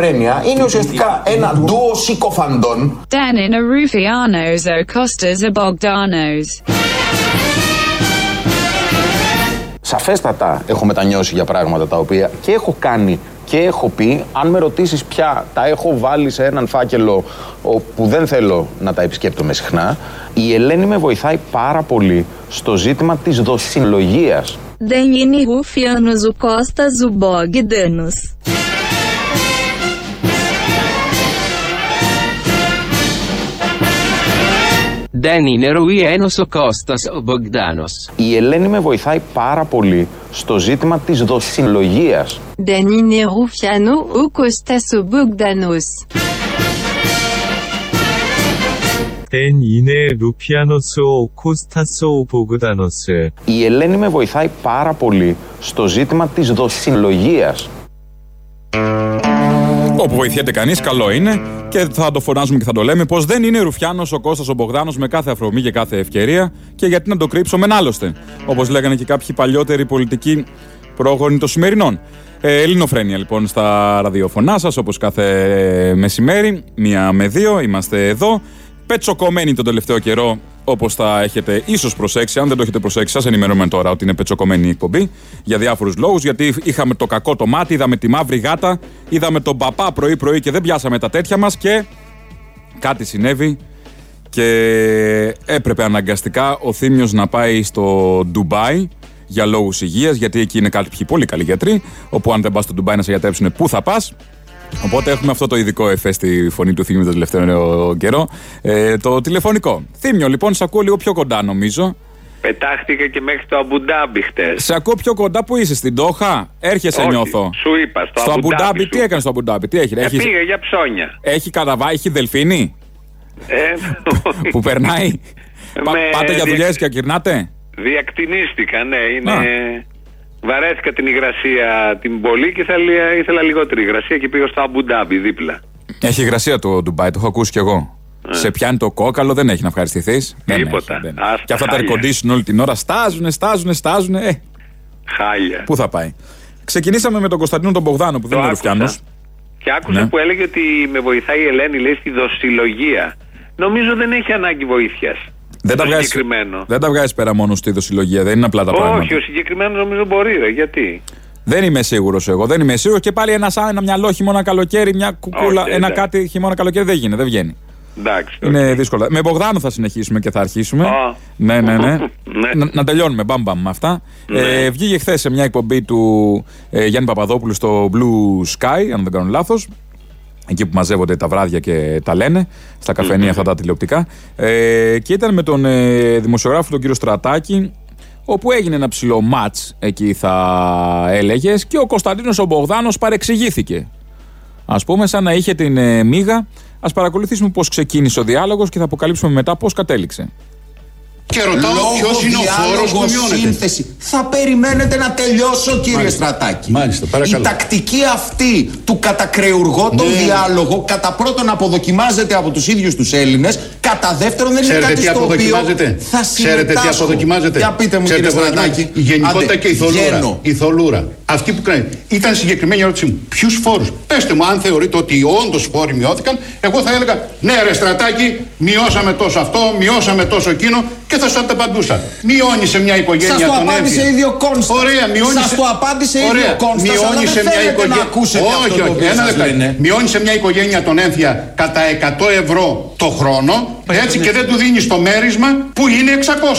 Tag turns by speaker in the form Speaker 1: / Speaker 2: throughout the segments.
Speaker 1: ελληνοφρένεια είναι ουσιαστικά ένα ντουο συκοφαντών.
Speaker 2: Danina Rufianos o Costas o Bogdanos.
Speaker 3: Σαφέστατα έχω μετανιώσει για πράγματα τα οποία και έχω κάνει και έχω πει. Αν με ρωτήσεις πια τα έχω βάλει σε έναν φάκελο που δεν θέλω να τα επισκέπτομαι συχνά, η Ελένη με βοηθάει πάρα πολύ στο ζήτημα της δοσυλλογίας.
Speaker 4: Danini Rufianos o Costas δεν είναι
Speaker 5: ροή ένος ο Κώστας ο Μπογδάνος.
Speaker 3: Η Ελένη με βοηθάει πάρα πολύ στο ζήτημα της δοσυλλογίας.
Speaker 6: Δεν είναι ρουφιανό ο Κώστας ο Μπογδάνος. Δεν είναι ρουφιανός ο Κώστας ο Μπογδάνος.
Speaker 3: Η Ελένη με βοηθάει πάρα πολύ στο ζήτημα της δοσυλλογίας.
Speaker 7: Όπου βοηθιέται κανείς, καλό είναι και θα το φωνάζουμε και θα το λέμε πως δεν είναι Ρουφιάνος ο Κώστας ο Μπογδάνος με κάθε αφορμή και κάθε ευκαιρία και γιατί να το κρύψουμε άλλωστε. Όπως λέγανε και κάποιοι παλιότεροι πολιτικοί πρόγονοι των σημερινών. Ε, Ελληνοφρένια λοιπόν στα ραδιοφωνά σας όπως κάθε μεσημέρι, μία με δύο, είμαστε εδώ. Πετσοκομμένοι τον τελευταίο καιρό, όπως θα έχετε ίσως προσέξει. Αν δεν το έχετε προσέξει, σας ενημερώνουμε τώρα ότι είναι πετσοκομμένη η εκπομπή για διάφορους λόγους. Γιατί είχαμε το κακό το μάτι, είδαμε τη μαύρη γάτα, είδαμε τον παπά πρωί-πρωί και δεν πιάσαμε τα τέτοια μας και κάτι συνέβη και έπρεπε αναγκαστικά ο Θήμιος να πάει στο Ντουμπάι για λόγους υγείας, γιατί εκεί είναι κάποιοι πολύ καλοί γιατροί. Όπου αν δεν πας στο Ντουμπάι να σε γιατρέψουν, πού θα πας. Οπότε έχουμε αυτό το ειδικό εφέ στη φωνή του Θήμιου τον τελευταίο καιρό. Ε, το τηλεφωνικό. Θήμιο, λοιπόν, σε ακούω λίγο πιο κοντά, νομίζω.
Speaker 8: Πετάχτηκα και μέχρι το Αμπουντάμπι χτες.
Speaker 7: Σε ακούω πιο κοντά που είσαι, στην Τόχα; Έρχεσαι,
Speaker 8: Όχι,
Speaker 7: νιώθω.
Speaker 8: Σου είπα, στο,
Speaker 7: Στο Αμπουντάμπι,
Speaker 8: σου
Speaker 7: τι έκανε στο Αμπουντάμπι, τι έχεις.
Speaker 8: Ε,
Speaker 7: Έχει,
Speaker 8: πήγα για ψώνια.
Speaker 7: έχει καταβά, έχει δελφίνη
Speaker 8: Ε,
Speaker 7: που περνάει; Πα-
Speaker 8: Με
Speaker 7: πάτε για
Speaker 8: δια-
Speaker 7: δουλειέ και ακυρνάτε;
Speaker 8: Διακτηνίστηκα, ναι, είναι.
Speaker 7: Α.
Speaker 8: Βαρέθηκα την υγρασία την πολύ και ήθελα, ήθελα λιγότερη υγρασία και πήγα στο Αμπουντάμπι δίπλα.
Speaker 7: Έχει υγρασία το Ντουμπάι, το έχω ακούσει κι εγώ. Σε πιάνει το κόκαλο, δεν έχει να ευχαριστηθείς.
Speaker 8: Τίποτα. Άστα,
Speaker 7: Και αυτά τα
Speaker 8: χάλια.
Speaker 7: air condition όλη την ώρα στάζουνε, στάζουνε, στάζουνε. Ε,
Speaker 8: Χάλια.
Speaker 7: πού θα πάει. Ξεκινήσαμε με τον Κωνσταντίνο τον Μπογδάνο που δεν
Speaker 8: Το
Speaker 7: είναι
Speaker 8: άκουσα.
Speaker 7: Ρουφιάνος.
Speaker 8: Και άκουσα
Speaker 7: Ναι.
Speaker 8: που έλεγε ότι με βοηθάει η Ελένη, λέει, στη δοσυλλογία. Νομίζω δεν έχει ανάγκη βοήθειας.
Speaker 7: Δεν, τα
Speaker 8: Το
Speaker 7: βγάζεις-
Speaker 8: συγκεκριμένο.
Speaker 7: δεν τα βγάζεις πέρα μόνο στη δοσυλλογία, δεν είναι απλά τα πράγματα.
Speaker 8: Όχι, ο συγκεκριμένος νομίζω μπορεί, ρε. Γιατί;
Speaker 7: Δεν είμαι σίγουρος εγώ, δεν είμαι σίγουρος. Και πάλι ένα, σαν ένα μυαλό χειμώνα καλοκαίρι, μια κουκούλα,
Speaker 8: Όχι,
Speaker 7: ένα
Speaker 8: εντάξει.
Speaker 7: κάτι χειμώνα καλοκαίρι δεν γίνεται, δεν βγαίνει.
Speaker 8: Εντάξει.
Speaker 7: Είναι δύσκολο. Με Μπογδάνο θα συνεχίσουμε και θα αρχίσουμε.
Speaker 8: Α.
Speaker 7: Ναι, ναι, ναι.
Speaker 8: Ναι.
Speaker 7: να, να τελειώνουμε μπαμ μπαμ με αυτά.
Speaker 8: Ναι.
Speaker 7: Ε, βγήκε χθες σε μια εκπομπή του ε, Γιάννη Παπαδόπουλου στο Blue Sky, αν δεν κάνω λάθος. Εκεί που μαζεύονται τα βράδια και τα λένε, στα καφενεία αυτά τα τηλεοπτικά. Ε, και ήταν με τον ε, δημοσιογράφο τον κύριο Στρατάκη, όπου έγινε ένα ψηλό μάτς εκεί θα έλεγες και ο Κωνσταντίνος ο Μπογδάνος παρεξηγήθηκε. Ας πούμε σαν να είχε την ε, μίγα. Ας παρακολουθήσουμε πώς ξεκίνησε ο διάλογος και θα αποκαλύψουμε μετά πώς κατέληξε.
Speaker 9: Και ρωτάω ποιος είναι ο φόρος που μειώνεται.
Speaker 1: σύνθεση. Θα περιμένετε να τελειώσω, κύριε
Speaker 9: Μάλιστα.
Speaker 1: Στρατάκη.
Speaker 9: Μάλιστα, παρακαλώ.
Speaker 1: Η τακτική αυτή του κατακρεουργώ τον
Speaker 9: Ναι.
Speaker 1: διάλογο, κατά πρώτον αποδοκιμάζεται από τους ίδιους τους Έλληνες, κατά δεύτερον δεν είναι
Speaker 9: Ξέρετε
Speaker 1: κάτι
Speaker 9: τι
Speaker 1: στο οποίο
Speaker 9: αποδοκιμάζεται;
Speaker 1: θα
Speaker 9: Ξέρετε τι
Speaker 1: συμμετάσχω.
Speaker 9: αποδοκιμάζεται;
Speaker 1: Για πείτε μου,
Speaker 9: Ξέρετε
Speaker 1: κύριε
Speaker 9: τι αποδοκιμάζεται.
Speaker 1: Στρατάκη.
Speaker 9: Η γενικότητα
Speaker 1: Άντε,
Speaker 9: και η θολούρα.
Speaker 1: βγαίνω.
Speaker 9: Η θολούρα. Αυτή που κάνει. Ήταν συγκεκριμένη ερώτησή μου. Ποιους φόρους; Πετε μου, αν θεωρείτε ότι όντως φόροι μειώθηκαν, εγώ θα έλεγα ναι, ρε στρατάκι, μειώσαμε τόσο αυτό, μειώσαμε τόσο εκείνο και θα σα τα απαντούσα. Μειώνει σε μια οικογένεια
Speaker 1: Σας το
Speaker 9: τον
Speaker 1: απάντησε
Speaker 9: έμφυα.
Speaker 1: ίδιο Κόνστας.
Speaker 9: Ωραία, μειώνει.
Speaker 1: Σας το απάντησε ίδιο
Speaker 9: Ωραία,
Speaker 1: Κόνστας,
Speaker 9: μειώνει
Speaker 1: αλλά δεν
Speaker 9: σε μια
Speaker 1: θέλετε
Speaker 9: οικογένεια.
Speaker 1: να ακούσετε
Speaker 9: όχι,
Speaker 1: αυτό το
Speaker 9: όχι,
Speaker 1: οποίο
Speaker 9: ένα
Speaker 1: σας
Speaker 9: λεπτό.
Speaker 1: λένε.
Speaker 9: Μειώνει σε μια οικογένεια τον έμφυα κατά 100 ευρώ το χρόνο, έτσι και δεν του δίνει το μέρισμα που είναι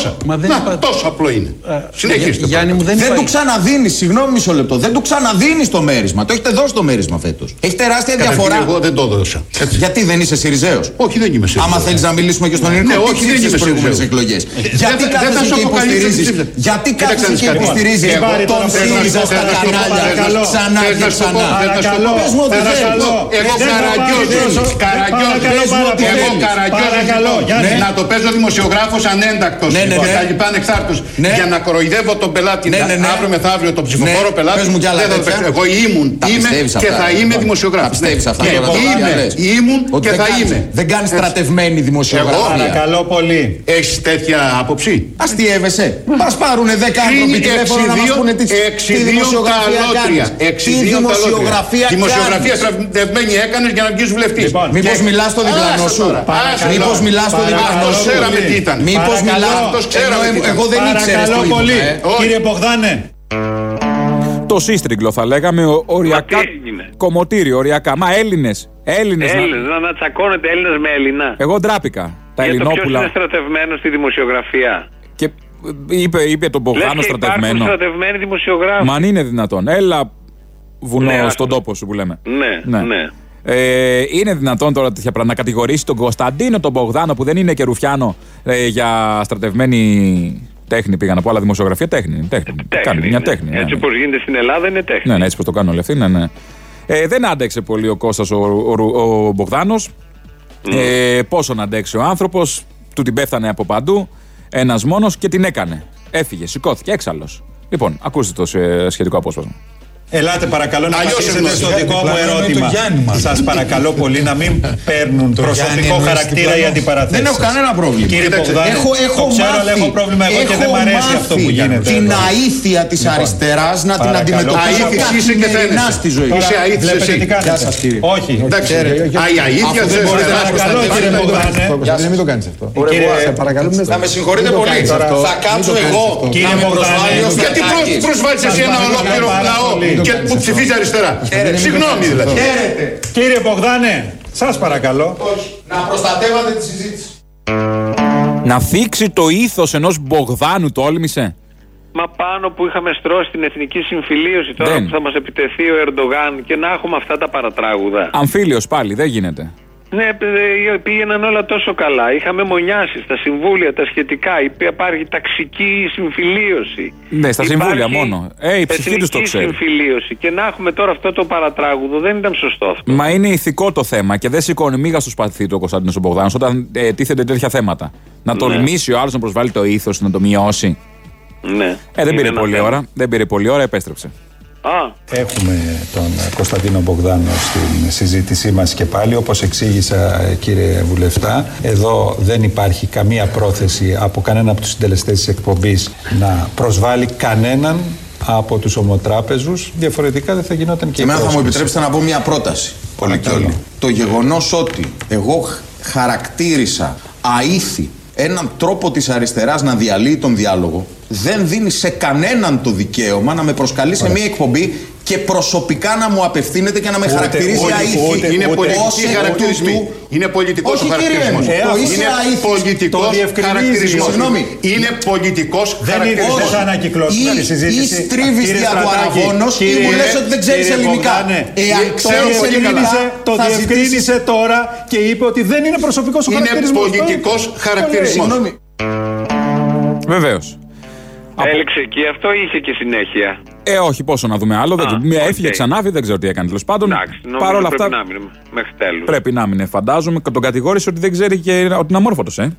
Speaker 9: 600.
Speaker 10: Μα δεν
Speaker 9: Να,
Speaker 10: είπα-
Speaker 9: τόσο απλό είναι. Συνεχίστε.
Speaker 10: Γιάννη μου, δεν,
Speaker 1: Δεν
Speaker 10: είπα-
Speaker 1: του ξαναδίνει, συγγνώμη μισό λεπτό. Δεν του ξαναδίνει το μέρισμα. Το έχετε δώσει το μέρισμα φέτο. Έχει τεράστια
Speaker 9: Καταρχήν,
Speaker 1: διαφορά.
Speaker 9: Εγώ δεν το έδωσα. Έτσι.
Speaker 1: Γιατί δεν είσαι Σιριζέο.
Speaker 9: Όχι, δεν είμαι σίγουρος.
Speaker 1: Άμα θέλει να μιλήσουμε και στον ελληνικό
Speaker 9: Ναι,
Speaker 1: τι
Speaker 9: όχι, δεν
Speaker 1: ψήφισες
Speaker 9: είμαι
Speaker 1: στις προηγούμενες
Speaker 9: Σιριζέος.
Speaker 1: εκλογές.
Speaker 9: Ε,
Speaker 1: Γιατί
Speaker 9: δεν- δεν θα
Speaker 1: κάθεσαι
Speaker 9: σου
Speaker 1: και
Speaker 9: αποκαλύψω τι
Speaker 1: υποστηρίζεις.
Speaker 9: ψήφισες.
Speaker 1: Γιατί
Speaker 9: Κοίταξε
Speaker 1: κάθεσαι
Speaker 9: να δεις
Speaker 1: και
Speaker 9: κάτι.
Speaker 1: υποστηρίζεις
Speaker 9: Εγώ
Speaker 1: τον
Speaker 9: θέλω να
Speaker 1: ΣΥΡΙΖΑ
Speaker 9: σου πω,
Speaker 1: στα
Speaker 9: θέλω να σου πω,
Speaker 1: κανάλια
Speaker 9: παρακαλώ.
Speaker 1: ξανά
Speaker 9: Θέλω
Speaker 1: και
Speaker 9: να σου πω,
Speaker 1: ξανά.
Speaker 9: θέλω να σου πω.
Speaker 1: Πες μου ότι
Speaker 9: Θέλω να σου
Speaker 1: θέλεις.
Speaker 9: πω. Εγώ
Speaker 1: Δεν θα
Speaker 9: καραγκιόζης,
Speaker 1: παραιτήσω.
Speaker 9: καραγκιόζης,
Speaker 1: Πες μου ότι
Speaker 9: εγώ
Speaker 1: θέλεις.
Speaker 9: Καραγκιόζης παρακαλώ,
Speaker 1: Ναι.
Speaker 9: να το παίζω δημοσιογράφος ανέντακτος
Speaker 1: Ναι, ναι,
Speaker 9: και
Speaker 1: ναι.
Speaker 9: τα λοιπά ανεξάρτητο.
Speaker 1: Ναι.
Speaker 9: Για να κοροϊδεύω τον πελάτη
Speaker 1: Ναι, ναι, ναι.
Speaker 9: αύριο μεθαύριο τον ψηφοφόρο
Speaker 1: Ναι.
Speaker 9: πελάτη.
Speaker 1: Πες μου κι άλλα
Speaker 9: δεν θα το
Speaker 1: τέτοια.
Speaker 9: παίξω. Εγώ ήμουν,
Speaker 1: Τα
Speaker 9: είμαι
Speaker 1: πιστεύεις
Speaker 9: και
Speaker 1: αυτά,
Speaker 9: θα
Speaker 1: ρε,
Speaker 9: είμαι
Speaker 1: λοιπόν.
Speaker 9: δημοσιογράφος.
Speaker 1: Τα πιστεύεις αυτά,
Speaker 9: Και
Speaker 1: τώρα, τώρα,
Speaker 9: είμαι,
Speaker 1: λες.
Speaker 9: ήμουν
Speaker 1: Ότι
Speaker 9: και
Speaker 1: δεν
Speaker 9: θα
Speaker 1: κάνεις-
Speaker 9: είμαι.
Speaker 1: Δεν κάνεις στρατευμένη δημοσιογραφία.
Speaker 9: Παρακαλώ πολύ. Έχεις τέτοια άποψη;
Speaker 1: Αστείευεσαι. Μα πάρουνε 10 άνθρωποι τηλέφωνο να μας πούνε τι, τι
Speaker 9: 62
Speaker 1: δημοσιογραφία
Speaker 9: καλότρια.
Speaker 1: κάνεις.
Speaker 9: 62
Speaker 1: Τι δημοσιογραφία
Speaker 9: καλότρια. Δημοσιογραφία
Speaker 1: κάνεις.
Speaker 9: στρατευμένη έκανες για να βγεις βουλευτής.
Speaker 1: Λοιπόν, μήπως μιλάς στο διπλανό σου; Μήπως μιλάς στο διπλανό σου.
Speaker 9: Ξέραμε τι ήταν.
Speaker 1: Μήπως
Speaker 9: Παρακαλώ.
Speaker 1: μιλάς
Speaker 9: Αυτός ξέραμε
Speaker 1: ενώ
Speaker 9: τι ήταν.
Speaker 1: εγώ δεν ήξερα
Speaker 10: Παρακαλώ
Speaker 1: το
Speaker 10: πολύ.
Speaker 1: ήμουν, ε.
Speaker 10: Κύριε Μπογδάνε.
Speaker 7: Το σύστριγκλο θα λέγαμε, ο- οριακά.
Speaker 8: Μα τι έγινε;
Speaker 7: Κομμωτήριο, οριακά. Μα Έλληνες. Έλληνες.
Speaker 8: Έλληνες, να, να τσακώνεται Έλληνα με Έλληνα.
Speaker 7: Εγώ ντράπηκα. Τα
Speaker 8: Για το ποιος είναι
Speaker 7: Ελληνόπουλα.
Speaker 8: στρατευμένος στη δημοσιογραφία;
Speaker 7: Και ε, είπε, είπε τον
Speaker 8: Λες
Speaker 7: Μπογδάνο
Speaker 8: και υπάρχουν
Speaker 7: στρατευμένο.
Speaker 8: στρατευμένοι δημοσιογράφοι.
Speaker 7: Μα αν είναι δυνατόν. Έλα βουνό
Speaker 8: Ναι,
Speaker 7: στον τόπο σου που λέμε.
Speaker 8: Ναι, ναι.
Speaker 7: Ε, είναι δυνατόν τώρα τέτοια πράγματα να κατηγορήσει τον Κωνσταντίνο τον Μπογδάνο που δεν είναι και Ρουφιάνο ε, για στρατευμένη τέχνη πήγα να πω, αλλά δημοσιογραφία τέχνη. τέχνη. Κάνει μια
Speaker 8: είναι.
Speaker 7: τέχνη. ναι,
Speaker 8: Έτσι
Speaker 7: ναι.
Speaker 8: όπως γίνεται στην Ελλάδα είναι τέχνη.
Speaker 7: Ναι, ναι, έτσι πως το κάνουν όλοι αυτοί, ναι, ναι. Ε, δεν άντεξε πολύ ο Κώστας ο, ο, ο Μπογδάνος. Ε, πόσο να αντέξει ο άνθρωπος, του την πέφτανε από παντού, ένας μόνος και την έκανε. Έφυγε, σηκώθηκε, έξαλλος. Λοιπόν, ακούστε το σε- σχετικό απόσπασμα.
Speaker 10: Ελάτε παρακαλώ να
Speaker 9: Αλλιώς
Speaker 10: απαντήσετε
Speaker 9: εννοείς.
Speaker 10: στο
Speaker 9: Ε,
Speaker 10: δικό μου
Speaker 6: διπλανό είναι
Speaker 10: ερώτημα.
Speaker 6: το Γιάννη μας.
Speaker 10: Σας παρακαλώ πολύ να μην παίρνουν προσωπικό
Speaker 6: Γιάννη εννοείς
Speaker 10: χαρακτήρα οι
Speaker 6: διπλανό.
Speaker 10: αντιπαραθέσεις.
Speaker 1: Δεν έχω κανένα πρόβλημα.
Speaker 10: Κύριε
Speaker 9: Κοίταξε,
Speaker 10: Μπογδάνη,
Speaker 1: Έχω, έχω
Speaker 10: το ξέρω,
Speaker 1: μάθει,
Speaker 10: αλλά έχω πρόβλημα εγώ και δεν
Speaker 1: έχω
Speaker 10: μ' αρέσει αυτό που
Speaker 1: μάθει
Speaker 10: γίνεται.
Speaker 1: Την
Speaker 10: εδώ.
Speaker 1: αήθεια της αριστεράς να την
Speaker 10: παρακαλώ.
Speaker 1: αντιμετωπίζω
Speaker 9: Αήθης είσαι και
Speaker 1: καθημερινά
Speaker 9: φαίνεσαι.
Speaker 1: στη ζωή.
Speaker 10: Τώρα
Speaker 9: Είσαι αήθης
Speaker 10: βλέπετε
Speaker 9: εσύ.
Speaker 10: τι κάνετε.
Speaker 1: Γεια σας, κύριε.
Speaker 10: Όχι.
Speaker 9: Εντάξει,
Speaker 1: Ξέρε,
Speaker 9: α, η αλήθεια
Speaker 1: Αφού δεν
Speaker 9: δεν
Speaker 1: μπορείτε να
Speaker 10: Παρακαλώ κύριε Μπογδάνε.
Speaker 11: Κωνσταντίνε, μην το κάνεις αυτό.
Speaker 10: Κύριε-
Speaker 1: Θα με συγχωρείτε πολύ. Θα κάτσω εγώ
Speaker 10: Κύριε
Speaker 1: να με
Speaker 10: Μπογδάνη,
Speaker 1: προσβάλλει ο
Speaker 9: Γιατί
Speaker 1: Στρατάκης.
Speaker 9: προσβάλλεις εσύ ένα
Speaker 10: παρακαλώ
Speaker 9: ολόκληρο
Speaker 10: πάρα
Speaker 9: λαό
Speaker 10: πολύ.
Speaker 9: και που ψηφίζει αριστερά. Συγγνώμη δηλαδή.
Speaker 10: Κύριε Μπογδάνε, σας παρακαλώ.
Speaker 1: Να προστατεύατε τη συζήτηση.
Speaker 7: Να θίξει το ήθος ενός Μπογδάνου τόλμησε.
Speaker 8: Μα πάνω που είχαμε στρώσει την εθνική συμφιλίωση τώρα
Speaker 7: Δεν.
Speaker 8: που θα μας επιτεθεί ο Ερντογάν και να έχουμε αυτά τα παρατράγουδα.
Speaker 7: Αμφίλιος πάλι, δεν γίνεται.
Speaker 8: Ναι, ε, πήγαιναν όλα τόσο καλά. Είχαμε μονιάσεις στα συμβούλια, τα σχετικά. Υπάρχει ταξική συμφιλίωση.
Speaker 7: Ναι, στα
Speaker 8: Υπάρχει
Speaker 7: συμβούλια μόνο. Ε, οι ψυχοί τους το
Speaker 8: εθνική
Speaker 7: ξέρουν.
Speaker 8: συμφιλίωση. Και να έχουμε τώρα αυτό το παρατράγουδο δεν ήταν σωστό αυτό.
Speaker 7: Μα είναι ηθικό το θέμα και δεν σηκώνει μίγα στο σπαθί του ο Κωνσταντίνος ο Μπογδάνος όταν ε, τίθενται τέτοια θέματα. Να
Speaker 8: Ναι.
Speaker 7: τολμήσει ο άλλος να προσβάλλει το ήθος, να το μειώσει.
Speaker 8: Ναι.
Speaker 7: Ε, δεν
Speaker 8: Είναι
Speaker 7: πήρε
Speaker 8: ένα
Speaker 7: πολλή
Speaker 8: θέμα.
Speaker 7: ώρα. Δεν πήρε πολλή ώρα, επέστρεψε.
Speaker 8: Α,
Speaker 10: Έχουμε τον Κωνσταντίνο Μπογδάνο στην συζήτησή μας και πάλι. Όπως εξήγησα κύριε Βουλευτά, εδώ δεν υπάρχει καμία πρόθεση από κανένα από τους συντελεστές της εκπομπής να προσβάλλει κανέναν από τους ομοτράπεζους. Διαφορετικά δεν θα γινόταν και η
Speaker 1: Εμένα θα μου
Speaker 10: πρόσκληση.
Speaker 1: επιτρέψετε να πω μια πρόταση. Πολύ και όλοι. Το γεγονός ότι εγώ χ- χαρακτήρισα αήθη έναν τρόπο της αριστεράς να διαλύει τον διάλογο δεν δίνει σε κανέναν το δικαίωμα να με προσκαλεί σε μια εκπομπή και προσωπικά να μου απευθύνεται και να με
Speaker 10: Ούτε,
Speaker 1: χαρακτηρίζει
Speaker 10: ούτε,
Speaker 1: αήθη.
Speaker 10: ούτε,
Speaker 9: Είναι
Speaker 10: ούτε.
Speaker 9: πολιτική
Speaker 1: Ως εκ
Speaker 9: χαρακτηρισμή.
Speaker 1: τούτου-
Speaker 9: Είναι πολιτικός
Speaker 1: Όχι,
Speaker 9: ο
Speaker 1: κύριε
Speaker 9: χαρακτηρισμός.
Speaker 1: μου,
Speaker 10: Ε,
Speaker 1: το
Speaker 10: αφού
Speaker 1: είσαι
Speaker 9: Είναι
Speaker 1: αήθης.
Speaker 9: πολιτικός
Speaker 10: Το διευκρινίζεις,
Speaker 9: χαρακτηρισμός.
Speaker 1: συγγνώμη.
Speaker 9: Είναι πολιτικός
Speaker 10: Δεν, είναι,
Speaker 9: χαρακτηρισμός.
Speaker 10: δεν θα ανακυκλώσουμε
Speaker 1: Ή-
Speaker 10: τη συζήτηση.
Speaker 1: ή στρίβεις
Speaker 10: Κύριε
Speaker 1: δια του
Speaker 10: Στρατάκη,
Speaker 1: αραβώνος ή
Speaker 10: κύριε-
Speaker 1: μου λες ότι δεν ξέρεις
Speaker 10: κύριε
Speaker 1: ελληνικά.
Speaker 10: Μπογδάνε,
Speaker 1: Εάν
Speaker 10: το
Speaker 1: ξέρεις
Speaker 10: διευκρίνησε,
Speaker 1: ελληνικά,
Speaker 10: το
Speaker 1: θα
Speaker 10: διευκρίνησε τώρα και είπε ότι δεν είναι προσωπικός ο
Speaker 9: Είναι
Speaker 10: χαρακτηρισμός.
Speaker 9: πολιτικός
Speaker 10: Το-
Speaker 9: χαρακτηρισμός.
Speaker 1: Συγγνώμη.
Speaker 7: Βεβαίως.
Speaker 8: έληξε εκεί αυτό ή είχε και συνέχεια.
Speaker 7: Ε, όχι, πόσο να δούμε άλλο. δεν
Speaker 8: Α,
Speaker 7: ξέρω. Μία
Speaker 8: οκ.
Speaker 7: έφυγε, ξανάφυγε, δεν ξέρω τι έκανε. Τέλος πάντων,
Speaker 8: Εντάξει, νομίζω
Speaker 7: παρόλα
Speaker 8: πρέπει
Speaker 7: αυτά
Speaker 8: να μείνουμε μέχρι τέλους.
Speaker 7: πρέπει να μείνει. Φαντάζομαι τον κατηγόρησε ότι δεν ξέρει και ότι είναι αμόρφωτος, ε.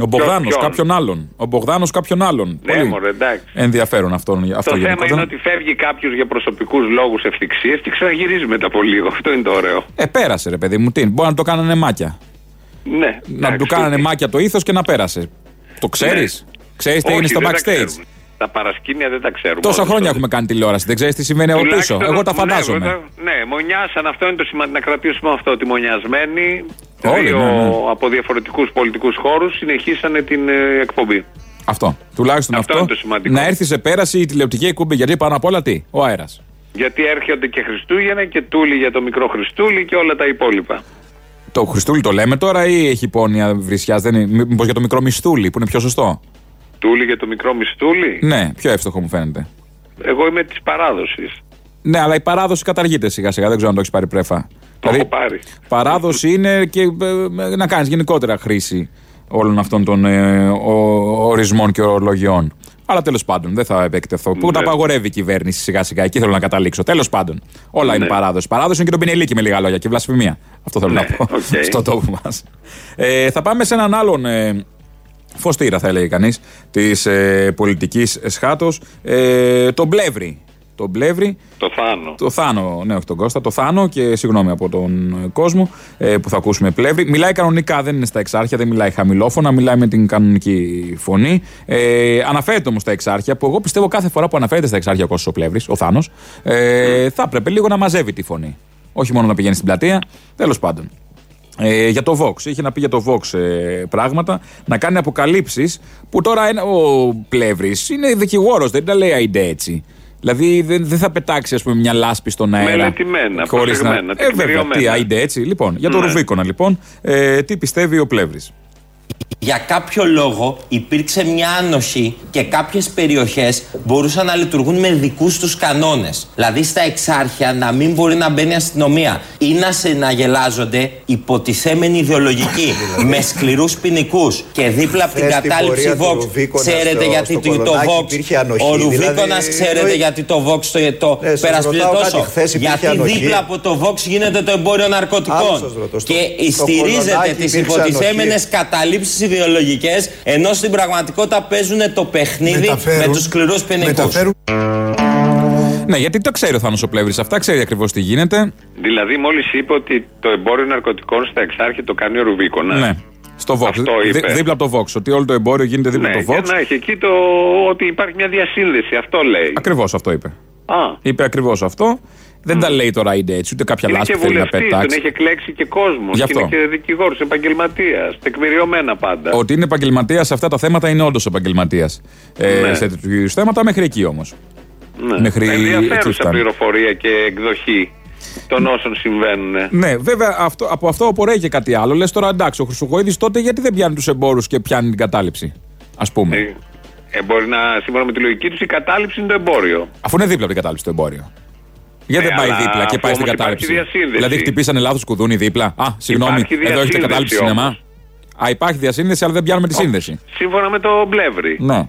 Speaker 7: Ο Μπογδάνος,
Speaker 8: ποιον;
Speaker 7: κάποιον άλλον. Ο Μπογδάνος, κάποιον άλλον.
Speaker 8: Ναι,
Speaker 7: Πολύ
Speaker 8: μωρέ, εντάξει.
Speaker 7: ενδιαφέρον αυτό, αυτό
Speaker 8: Το θέμα
Speaker 7: γενικότερα.
Speaker 8: είναι ότι φεύγει κάποιος για προσωπικούς λόγους ευθιξίας και ξαναγυρίζει μετά από λίγο. Αυτό είναι το ωραίο.
Speaker 7: Ε, πέρασε ρε παιδί μου. Τι, μπορεί να το κάνανε μάκια.
Speaker 8: Ναι,
Speaker 7: να
Speaker 8: εντάξει,
Speaker 7: του κάνανε
Speaker 8: τούτη.
Speaker 7: μάκια το ήθος και να πέρασε. Το ξέρεις;
Speaker 8: Ναι.
Speaker 7: Ξέρεις τι
Speaker 8: Όχι,
Speaker 7: έγινε στο
Speaker 8: δεν τα
Speaker 7: backstage;
Speaker 8: Ξέρουμε. Τα παρασκήνια δεν τα ξέρουμε.
Speaker 7: Τόσα
Speaker 8: Όντως,
Speaker 7: χρόνια
Speaker 8: τότε.
Speaker 7: έχουμε κάνει τηλεόραση. Δεν ξέρεις τι συμβαίνει από πίσω.
Speaker 8: Τουλάχιστον-
Speaker 7: Εγώ τα
Speaker 8: ναι,
Speaker 7: φαντάζομαι.
Speaker 8: βέβαια, Ναι, μονιάσαν. Αυτό είναι το σημαντικό. Να κρατήσουμε αυτό. Ότι μονιασμένοι
Speaker 7: Όλοι,
Speaker 8: δύο
Speaker 7: ναι, ναι.
Speaker 8: από διαφορετικούς πολιτικούς χώρους συνεχίσανε την ε, εκπομπή.
Speaker 7: Αυτό. Τουλάχιστον
Speaker 8: Αυτό
Speaker 7: αυτό.
Speaker 8: είναι το σημαντικό.
Speaker 7: να έρθει σε πέραση η τηλεοπτική εκπομπή. Γιατί πάνω απ' όλα τι, ο αέρας.
Speaker 8: Γιατί έρχονται και Χριστούγεννα και τούλι για το μικρό Χριστούλη και όλα τα υπόλοιπα.
Speaker 7: Το Χριστούλη το λέμε τώρα ή έχει πόνοια βρισιάς. Μήπως για το μικρό μισθούλη που είναι πιο σωστό;
Speaker 8: Τούλι για το μικρό Μιστούλη.
Speaker 7: Ναι, πιο εύστοχο μου φαίνεται.
Speaker 8: Εγώ είμαι της παράδοσης.
Speaker 7: Ναι, αλλά η παράδοση καταργείται σιγά σιγά. Δεν ξέρω αν το έχεις πάρει πρέφα.
Speaker 8: Το έχω πάρει.
Speaker 7: παράδοση είναι και ε, να κάνεις γενικότερα χρήση όλων αυτών των ε, ο- ορισμών και ορολογιών. Αλλά τέλος πάντων δεν θα επεκτεθώ. Πού τα απαγορεύει η κυβέρνηση σιγά σιγά. Εκεί θέλω να καταλήξω. Τέλος πάντων. Όλα είναι
Speaker 8: Ναι.
Speaker 7: παράδοση. Παράδοση είναι και το μπινελίκι με λίγα λόγια και βλασφημία. Αυτό θέλω να πω
Speaker 8: οκ.
Speaker 7: στον τόπο μας. Ε, θα πάμε σε έναν άλλον. Ε, Φωστήρα θα έλεγε κανείς της ε, πολιτικής σχάτω. Ε, τον Πλεύρη. Τον Πλεύρη.
Speaker 8: Το Θάνο.
Speaker 7: Το Θάνο, ναι, όχι τον Κώστα. Το Θάνο και συγγνώμη από τον ε, κόσμο ε, που θα ακούσουμε Πλεύρη. Μιλάει κανονικά, δεν είναι στα εξάρχεια, δεν μιλάει χαμηλόφωνα, μιλάει με την κανονική φωνή. Ε, αναφέρεται όμως στα εξάρχεια, που εγώ πιστεύω κάθε φορά που αναφέρεται στα εξάρχεια ο Κώστας ο Πλεύρης, ο Θάνος, ε, θα έπρεπε λίγο να μαζεύει τη φωνή. Όχι μόνο να πηγαίνει στην πλατεία. Τέλος πάντων. Ε, για το Vox. Είχε να πει για το Vox ε, πράγματα, να κάνει αποκαλύψεις που τώρα ένα, ο Πλεύρης είναι δικηγόρος, δεν τα λέει αϊντε έτσι. Δηλαδή δεν, δεν θα πετάξει ας πούμε, μια λάσπη στον αέρα.
Speaker 8: Μελετημένα,
Speaker 7: χωρίς να.
Speaker 8: προσεγμένα,
Speaker 7: Ε, βέβαια, τι
Speaker 8: τεκμηριωμένα.
Speaker 7: αϊντε έτσι. Λοιπόν, για το
Speaker 8: Ναι.
Speaker 7: Ρουβίκονα λοιπόν, ε, τι πιστεύει ο Πλεύρης.
Speaker 11: Για κάποιο λόγο υπήρξε μια άνοχη και κάποιες περιοχές μπορούσαν να λειτουργούν με δικούς τους κανόνες. Δηλαδή στα εξάρχεια να μην μπορεί να μπαίνει αστυνομία ή να συναγελάζονται υποτιθέμενοι ιδεολογικοί με σκληρούς ποινικούς και δίπλα από την
Speaker 12: Χθες στην
Speaker 11: κατάληψη
Speaker 12: πορεία του
Speaker 11: Vox.
Speaker 12: Ρουβίκονα
Speaker 11: Ξέρετε
Speaker 12: στο-
Speaker 11: γιατί
Speaker 12: στο
Speaker 11: το, το
Speaker 12: Κολονάκι
Speaker 11: Vox.
Speaker 12: υπήρχε ανοχή,
Speaker 11: Ο Ρουβίκονας
Speaker 12: δηλαδή,
Speaker 11: ξέρετε
Speaker 12: εννοεί-
Speaker 11: γιατί το Vox το, το
Speaker 12: Ναι, σας
Speaker 11: περασπιστό
Speaker 12: ρωτάω
Speaker 11: τόσο.
Speaker 12: κάτι, χθες υπήρχε
Speaker 11: Γιατί
Speaker 12: ανοχή.
Speaker 11: δίπλα από το Vox γίνεται το εμπόριο
Speaker 12: Άλλο
Speaker 11: ναρκωτικών.
Speaker 12: σας ρωτώ. Στο-
Speaker 11: Και
Speaker 12: στο
Speaker 11: στηρίζετε
Speaker 12: Κολονάκι
Speaker 11: τις
Speaker 12: υπήρξε
Speaker 11: υποτιθέμενες
Speaker 12: ανοχή.
Speaker 11: καταλήψεις ιδεολογικές ενώ στην πραγματικότητα παίζουν το παιχνίδι με τους σκληρούς ποινικούς.
Speaker 7: Ναι, γιατί το ξέρει ο Θάνος ο Πλεύρης. Αυτά ξέρει ακριβώς τι γίνεται.
Speaker 8: Δηλαδή, μόλις είπε ότι το εμπόριο ναρκωτικών στα εξάρχεια το κάνει ο Ρουβίκονα.
Speaker 7: Ναι. Στο Vox.
Speaker 8: Αυτό
Speaker 7: Δι-
Speaker 8: είπε.
Speaker 7: δίπλα από το Vox. Ότι όλο το εμπόριο γίνεται δίπλα
Speaker 8: Ναι,
Speaker 7: από το
Speaker 8: για
Speaker 7: Vox.
Speaker 8: να έχει εκεί το ότι υπάρχει μια διασύνδεση. Αυτό λέει.
Speaker 7: Ακριβώς αυτό είπε.
Speaker 8: Α,
Speaker 7: Είπε ακριβώς αυτό. Δεν τα λέει τώρα είτε έτσι, ούτε κάποια
Speaker 8: είναι
Speaker 7: λάσπη
Speaker 8: και
Speaker 7: θέλει να
Speaker 8: βουλευτής, τον
Speaker 7: πετάξει.
Speaker 8: έχει εκλέξει και κόσμος.
Speaker 7: Γι'
Speaker 8: Και
Speaker 7: αυτό.
Speaker 8: είναι και δικηγόρος, επαγγελματίας. Τεκμηριωμένα πάντα.
Speaker 7: Ότι είναι επαγγελματίας σε αυτά τα θέματα είναι όντως επαγγελματίας. Ε,
Speaker 8: Ναι.
Speaker 7: Σε τέτοιους είδους θέματα μέχρι εκεί όμως.
Speaker 8: Ναι.
Speaker 7: Μέχρι εκεί
Speaker 8: Ενδιαφέρουσα
Speaker 7: φτάνει.
Speaker 8: πληροφορία και εκδοχή των όσων συμβαίνουν.
Speaker 7: Ναι, βέβαια αυτό, από αυτό απορρέει και κάτι άλλο. Λες τώρα εντάξει, ο Χρυσοκοίδη τότε γιατί δεν πιάνει τους εμπόρους και πιάνει την κατάληψη. Α πούμε;
Speaker 8: Ε, ε, μπορεί να, σύμφωνα με τη λογική τους, η κατάληψη είναι το εμπόριο.
Speaker 7: Αφού είναι δίπλα από την κατάληψη το εμπόριο. Γιατί
Speaker 8: Ναι,
Speaker 7: δεν πάει
Speaker 8: αλλά
Speaker 7: δίπλα και
Speaker 8: αφού
Speaker 7: πάει στην
Speaker 8: όμως
Speaker 7: κατάληψη.
Speaker 8: υπάρχει διασύνδεση.
Speaker 7: Δηλαδή χτυπήσανε λάθος κουδούνι δίπλα. Α, συγγνώμη,
Speaker 8: Υπάρχει
Speaker 7: εδώ έχετε
Speaker 8: διασύνδεση
Speaker 7: κατάληψη
Speaker 8: όμως.
Speaker 7: σινεμά. Α, υπάρχει διασύνδεση, αλλά δεν πιάνουμε τη σύνδεση.
Speaker 8: Σύμφωνα με το Μπλεύρη.
Speaker 7: Ναι.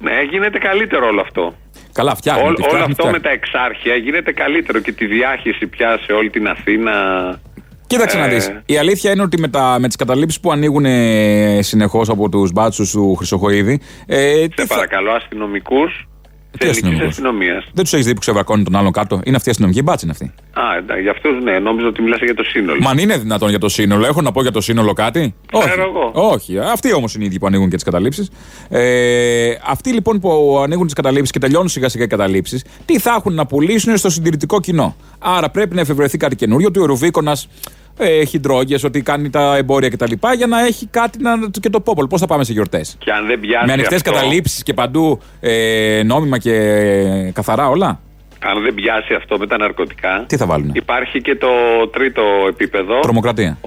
Speaker 8: Ναι, γίνεται καλύτερο όλο αυτό.
Speaker 7: Καλά, φτιάχνει.
Speaker 8: Όλ-
Speaker 7: τη
Speaker 8: όλο
Speaker 7: φτιάχνει,
Speaker 8: αυτό
Speaker 7: φτιάχνει.
Speaker 8: με τα εξάρχεια γίνεται καλύτερο και τη διάχυση πια σε όλη την Αθήνα.
Speaker 7: Κοίταξε να
Speaker 8: Ε,
Speaker 7: δεις. Η αλήθεια είναι ότι με, τα, με τις καταλήψεις που ανοίγουν συνεχώς από τους μπάτσους του Χρυσοχοίδη. Ε, τι
Speaker 8: Σε
Speaker 7: θα-
Speaker 8: παρακαλώ, αστυνομικούς τη ελληνική
Speaker 7: αστυνομικούς;
Speaker 8: αστυνομία.
Speaker 7: Δεν τους έχεις δει που ξεβρακώνει τον άλλον κάτω; Είναι αυτή η αστυνομική μπάτση είναι αυτή.
Speaker 8: Α, εντάξει, για αυτούς ναι, νόμιζα ότι μιλάς για το σύνολο.
Speaker 7: Μα αν είναι δυνατόν για το σύνολο, έχω να πω για το σύνολο κάτι; Όχι.
Speaker 8: εγώ.
Speaker 7: Όχι. Αυτοί όμως είναι οι ίδιοι που ανοίγουν και τις καταλήψεις. Ε, αυτοί λοιπόν που ανοίγουν τις καταλήψεις και τελειώνουν σιγά σιγά οι καταλήψεις, τι θα έχουν να πουλήσουν στο συντηρητικό κοινό; Άρα πρέπει να εφευρεθεί κάτι καινούριο, ότι ο Ρουβίκονας έχει ντρόγες, ότι κάνει τα εμπόρια κτλ. για να έχει κάτι να, και το πόπολ. Πώς θα πάμε σε γιορτές;
Speaker 8: Και αν δεν πιάσει
Speaker 7: Με ανοιχτές
Speaker 8: αυτό,
Speaker 7: καταλήψεις και παντού ε, νόμιμα και καθαρά όλα;
Speaker 8: αν δεν πιάσει αυτό με τα ναρκωτικά,
Speaker 7: Τι θα βάλουν.
Speaker 8: υπάρχει και το τρίτο επίπεδο.
Speaker 7: Τρομοκρατία.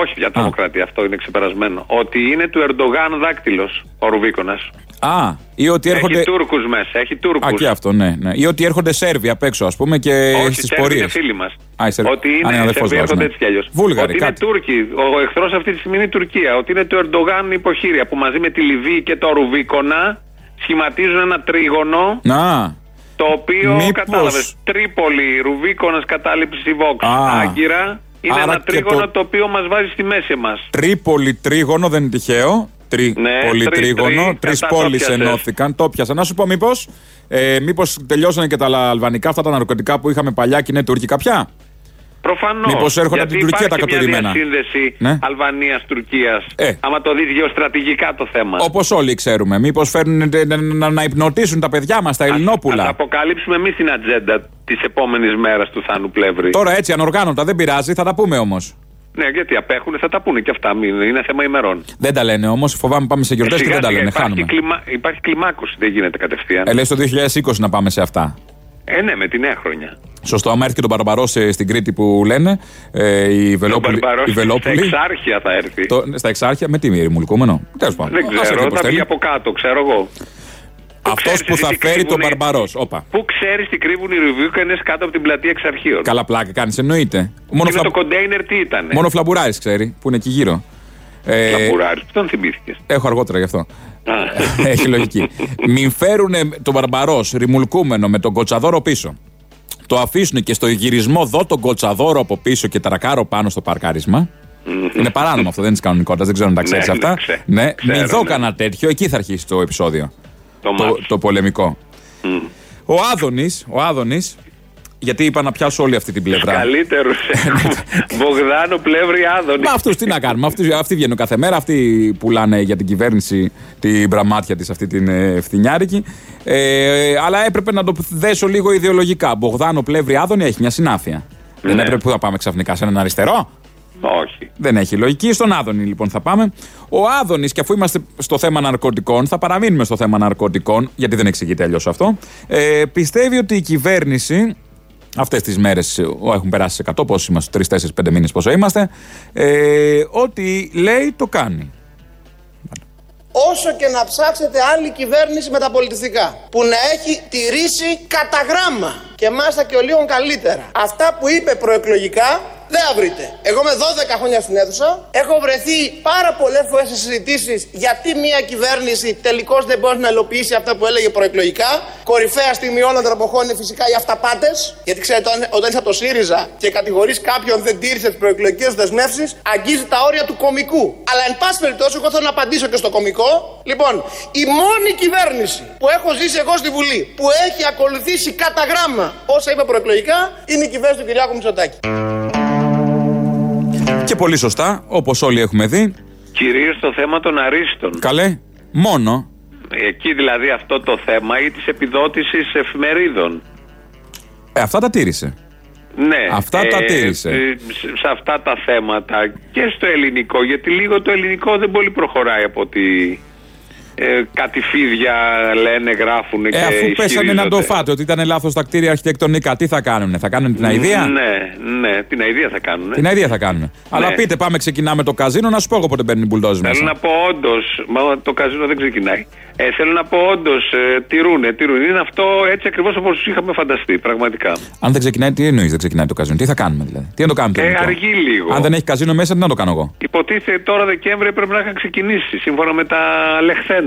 Speaker 8: Όχι για τρομοκρατία, αυτό είναι ξεπερασμένο. Ότι είναι του Ερντογάν δάκτυλος ο Ρουβίκονας.
Speaker 7: Α, ή ότι έρχονται.
Speaker 8: Έχει Τούρκους μέσα, έχει Τούρκους.
Speaker 7: Α, και αυτό, ναι, ναι. Ή ότι έρχονται Σέρβοι απ' έξω, ας πούμε, και
Speaker 8: Όχι,
Speaker 7: στις
Speaker 8: Σέρβοι
Speaker 7: πορείες.
Speaker 8: είναι φίλοι μας.
Speaker 7: Α, οι Σέρβοι.
Speaker 8: Ότι
Speaker 7: Α, ναι,
Speaker 8: είναι
Speaker 7: αδερφός
Speaker 8: Σέρβοι
Speaker 7: βάζουν,
Speaker 8: έρχονται
Speaker 7: ναι.
Speaker 8: έτσι κι αλλιώς.
Speaker 7: Βούλγαροι,
Speaker 8: Ότι είναι
Speaker 7: κάτι.
Speaker 8: Τούρκοι. Ο εχθρός αυτή τη στιγμή είναι η Τουρκία. Ότι είναι του Ερντογάν υποχείρια που μαζί με τη Λιβύη και το Ρουβίκονα σχηματίζουν ένα τρίγωνο
Speaker 7: Να.
Speaker 8: το οποίο
Speaker 7: Μήπως-
Speaker 8: κατάλαβες. Τρίπολη, Ρουβίκονας, κατάληψης Vox.
Speaker 7: Α.
Speaker 8: Άγκυρα. Είναι
Speaker 7: Άρα
Speaker 8: ένα
Speaker 7: και
Speaker 8: τρίγωνο
Speaker 7: το-
Speaker 8: το, οποίο μας βάζει στη μέση μας.
Speaker 7: Τρίπολη τρίγωνο, δεν είναι τυχαίο. Τρι,
Speaker 8: Ναι,
Speaker 7: πολύ
Speaker 8: τρι-
Speaker 7: τρίγωνο.
Speaker 8: τρι,
Speaker 7: Τρεις
Speaker 8: κατά το
Speaker 7: πόλεις
Speaker 8: πιάσες.
Speaker 7: ενώθηκαν. Το πιάσα. Να σου πω, μήπως ε, μήπως τελειώσανε και τα αλβανικά αυτά τα ναρκωτικά που είχαμε παλιά και είναι τουρκικά πια;
Speaker 8: Προφανώς.
Speaker 7: Μήπως έρχονται από την Τουρκία τα κατουρημένα.
Speaker 8: Είναι μια σύνδεση
Speaker 7: Ναι.
Speaker 8: Αλβανία-Τουρκία.
Speaker 7: Ε.
Speaker 8: Άμα το δεις γεωστρατηγικά το θέμα.
Speaker 7: Όπως όλοι ξέρουμε. Μήπως φέρνουν ε, να, να, να υπνοτήσουν τα παιδιά μας, τα
Speaker 8: Ας
Speaker 7: Ελληνόπουλα;
Speaker 8: αποκαλύψουμε εμείς την ατζέντα της επόμενης μέρας του Θάνου Πλεύρη.
Speaker 7: Τώρα έτσι ανοργάνωτα δεν πειράζει, θα τα πούμε όμως.
Speaker 8: Ναι, γιατί απέχουν, θα τα πούνε και αυτά. Μην, είναι θέμα ημερών.
Speaker 7: Δεν τα λένε όμως. Φοβάμαι πάμε σε γιορτές και
Speaker 8: Σιγά
Speaker 7: δεν τα
Speaker 8: σιγά
Speaker 7: λένε.
Speaker 8: υπάρχει,
Speaker 7: Χάνουμε.
Speaker 8: κλιμα... υπάρχει κλιμάκωση, δεν γίνεται κατευθείαν.
Speaker 7: Ε, λέει το 2020 να πάμε σε αυτά.
Speaker 8: Ε, ναι, με τη νέα χρονιά.
Speaker 7: Σωστό, άμα έρθει και τον Παρμπαρό σε- στην Κρήτη που λένε, ε, η Βελόπουλη.
Speaker 8: Μπαρμπαρός
Speaker 7: η
Speaker 8: στα
Speaker 7: Βελόπουλη
Speaker 8: εξάρχεια θα έρθει.
Speaker 7: το, στα εξάρχεια με τι μυρμουλκούμενο. Τέλος πάντων.
Speaker 8: Δεν
Speaker 7: Ας έρθει
Speaker 8: ξέρω,
Speaker 7: όπως
Speaker 8: θα
Speaker 7: θέλει.
Speaker 8: βγει από κάτω, ξέρω εγώ.
Speaker 7: Αυτός
Speaker 8: ξέρεις
Speaker 7: που
Speaker 8: εσύ
Speaker 7: θα
Speaker 8: τι
Speaker 7: φέρει τον
Speaker 8: κρύβουνε-
Speaker 7: Μπαρμπαρός. Όπα.
Speaker 8: Πού ξέρεις τι κρύβουν οι ρουβίκανε κάτω από την πλατεία εξαρχείων.
Speaker 7: Καλά πλάκα κάνεις, εννοείται. Μόνο,
Speaker 8: Είναι
Speaker 7: φλα...
Speaker 8: το κοντέινερ τι ήταν.
Speaker 7: Μόνο φλαμπουράρης ξέρει, που είναι εκεί γύρω. Ε,
Speaker 8: Λαμπουράρης, τον θυμήθηκες;
Speaker 7: έχω αργότερα γι' αυτό. Έχει λογική. Μην φέρουν τον Μπαρμπαρός ρημουλκούμενο με τον κοτσαδόρο πίσω. Το αφήσουν και στο γυρισμό δω τον κοτσαδόρο από πίσω και τρακάρω πάνω στο παρκάρισμα. Είναι παράνομο αυτό, δεν είναι της κανονικότητας, δεν ξέρω αν τα ξέρεις
Speaker 8: Ναι,
Speaker 7: αυτά.
Speaker 8: ναι, ξέ-
Speaker 7: ναι,
Speaker 8: ξέρω,
Speaker 7: μην δω
Speaker 8: ναι.
Speaker 7: κανένα τέτοιο, εκεί θα αρχίσει το επεισόδιο.
Speaker 8: Το
Speaker 7: το,
Speaker 8: μάτς.
Speaker 7: το πολεμικό. Ο Άδωνης, ο Άδωνης, γιατί είπα να πιάσω όλη αυτή την πλευρά.
Speaker 8: Καλύτερους. Μπογδάνο πλεύρη Άδωνη.
Speaker 7: Μα αυτούς τι να κάνουμε. Αυτοί, αυτοί βγαίνουν κάθε μέρα. Αυτοί πουλάνε για την κυβέρνηση την πραμάτια της αυτή την ε, φθινιάρικη. Ε, αλλά έπρεπε να το δέσω λίγο ιδεολογικά. Μπογδάνο πλεύρη Άδωνη έχει μια συνάφεια. Δεν
Speaker 8: Ναι.
Speaker 7: έπρεπε που θα πάμε ξαφνικά σε έναν αριστερό;
Speaker 8: Όχι.
Speaker 7: Δεν έχει λογική. Στον Άδωνη λοιπόν θα πάμε. Ο Άδωνης, και αφού είμαστε στο θέμα ναρκωτικών, θα παραμείνουμε στο θέμα ναρκωτικών, γιατί δεν εξηγείται αλλιώς αυτό. Ε, πιστεύει ότι η κυβέρνηση, αυτές τις μέρες έχουν περάσει σε 100, πόσοι είμαστε, 3-4-5 μήνες πόσο είμαστε, ε, ότι λέει το κάνει.
Speaker 12: όσο και να ψάξετε άλλη κυβέρνηση με τα πολιτιστικά που να έχει τηρήσει κατά γράμμα και μάλιστα και ο λίγο καλύτερα. Αυτά που είπε προεκλογικά δεν θα βρείτε. Εγώ με 12 χρόνια στην αίθουσα έχω βρεθεί πάρα πολλές φορές σε συζητήσεις γιατί μια κυβέρνηση τελικώς δεν μπορεί να υλοποιήσει αυτά που έλεγε προεκλογικά. Κορυφαία στιγμή όλων των εποχών είναι φυσικά οι αυταπάτες. Γιατί ξέρετε, όταν, όταν είσαι από το ΣΥΡΙΖΑ και κατηγορείς κάποιον δεν τήρησε τις προεκλογικές δεσμεύσεις, αγγίζει τα όρια του κομικού. Αλλά εν πάση περιπτώσει, εγώ θέλω να απαντήσω και στο κομικό. Λοιπόν, η μόνη κυβέρνηση που έχω ζήσει εγώ στη Βουλή που έχει ακολουθήσει κατά γράμμα όσα είπε προεκλογικά είναι η κυβέρνηση του Κυριάκου Μητσοτάκη.
Speaker 7: Και πολύ σωστά, όπως όλοι έχουμε δει.
Speaker 8: Κυρίως το θέμα των αρίστων.
Speaker 7: Καλέ, μόνο.
Speaker 8: Εκεί δηλαδή αυτό το θέμα ή της επιδότησης εφημερίδων.
Speaker 7: Ε, αυτά τα τήρησε.
Speaker 8: Ναι.
Speaker 7: Αυτά τα τήρησε.
Speaker 8: ε, σε- σε αυτά τα θέματα και στο ελληνικό, γιατί λίγο το ελληνικό δεν πολύ προχωράει από ότι ε, κάτι φίδια λένε, γράφουν και
Speaker 7: Ε, αφού πέσανε να το
Speaker 8: ισχυρίζονται.
Speaker 7: φάτε ότι ήταν λάθος τα κτίρια αρχιτεκτονικά, τι θα κάνουν, θα κάνουν την αηδία;
Speaker 8: Ναι, ναι, την αηδία θα κάνουν.
Speaker 7: Την αηδία θα κάνουν. Αλλά πείτε, πάμε, ξεκινάμε το καζίνο, να σου πω εγώ πότε μπαίνουν οι μπουλντόζες
Speaker 8: Θέλω
Speaker 7: μέσα.
Speaker 8: να πω όντως, μα το καζίνο δεν ξεκινάει. Ε, θέλω να πω όντως, ε, τηρούνε, τηρούνε. Είναι αυτό έτσι ακριβώς όπως είχαμε φανταστεί, πραγματικά.
Speaker 7: Αν δεν ξεκινάει, τι εννοείς δεν ξεκινάει το καζίνο, τι θα κάνουμε δηλαδή; Τι να το κάνουμε το
Speaker 8: Ε,
Speaker 7: ελληνικό;
Speaker 8: αργεί λίγο.
Speaker 7: Αν δεν έχει καζίνο μέσα, τι να το κάνω εγώ;
Speaker 8: Υποτίθεται τώρα Δεκέμβρη πρέπει να είχαν ξεκινήσει σύμφωνα με τα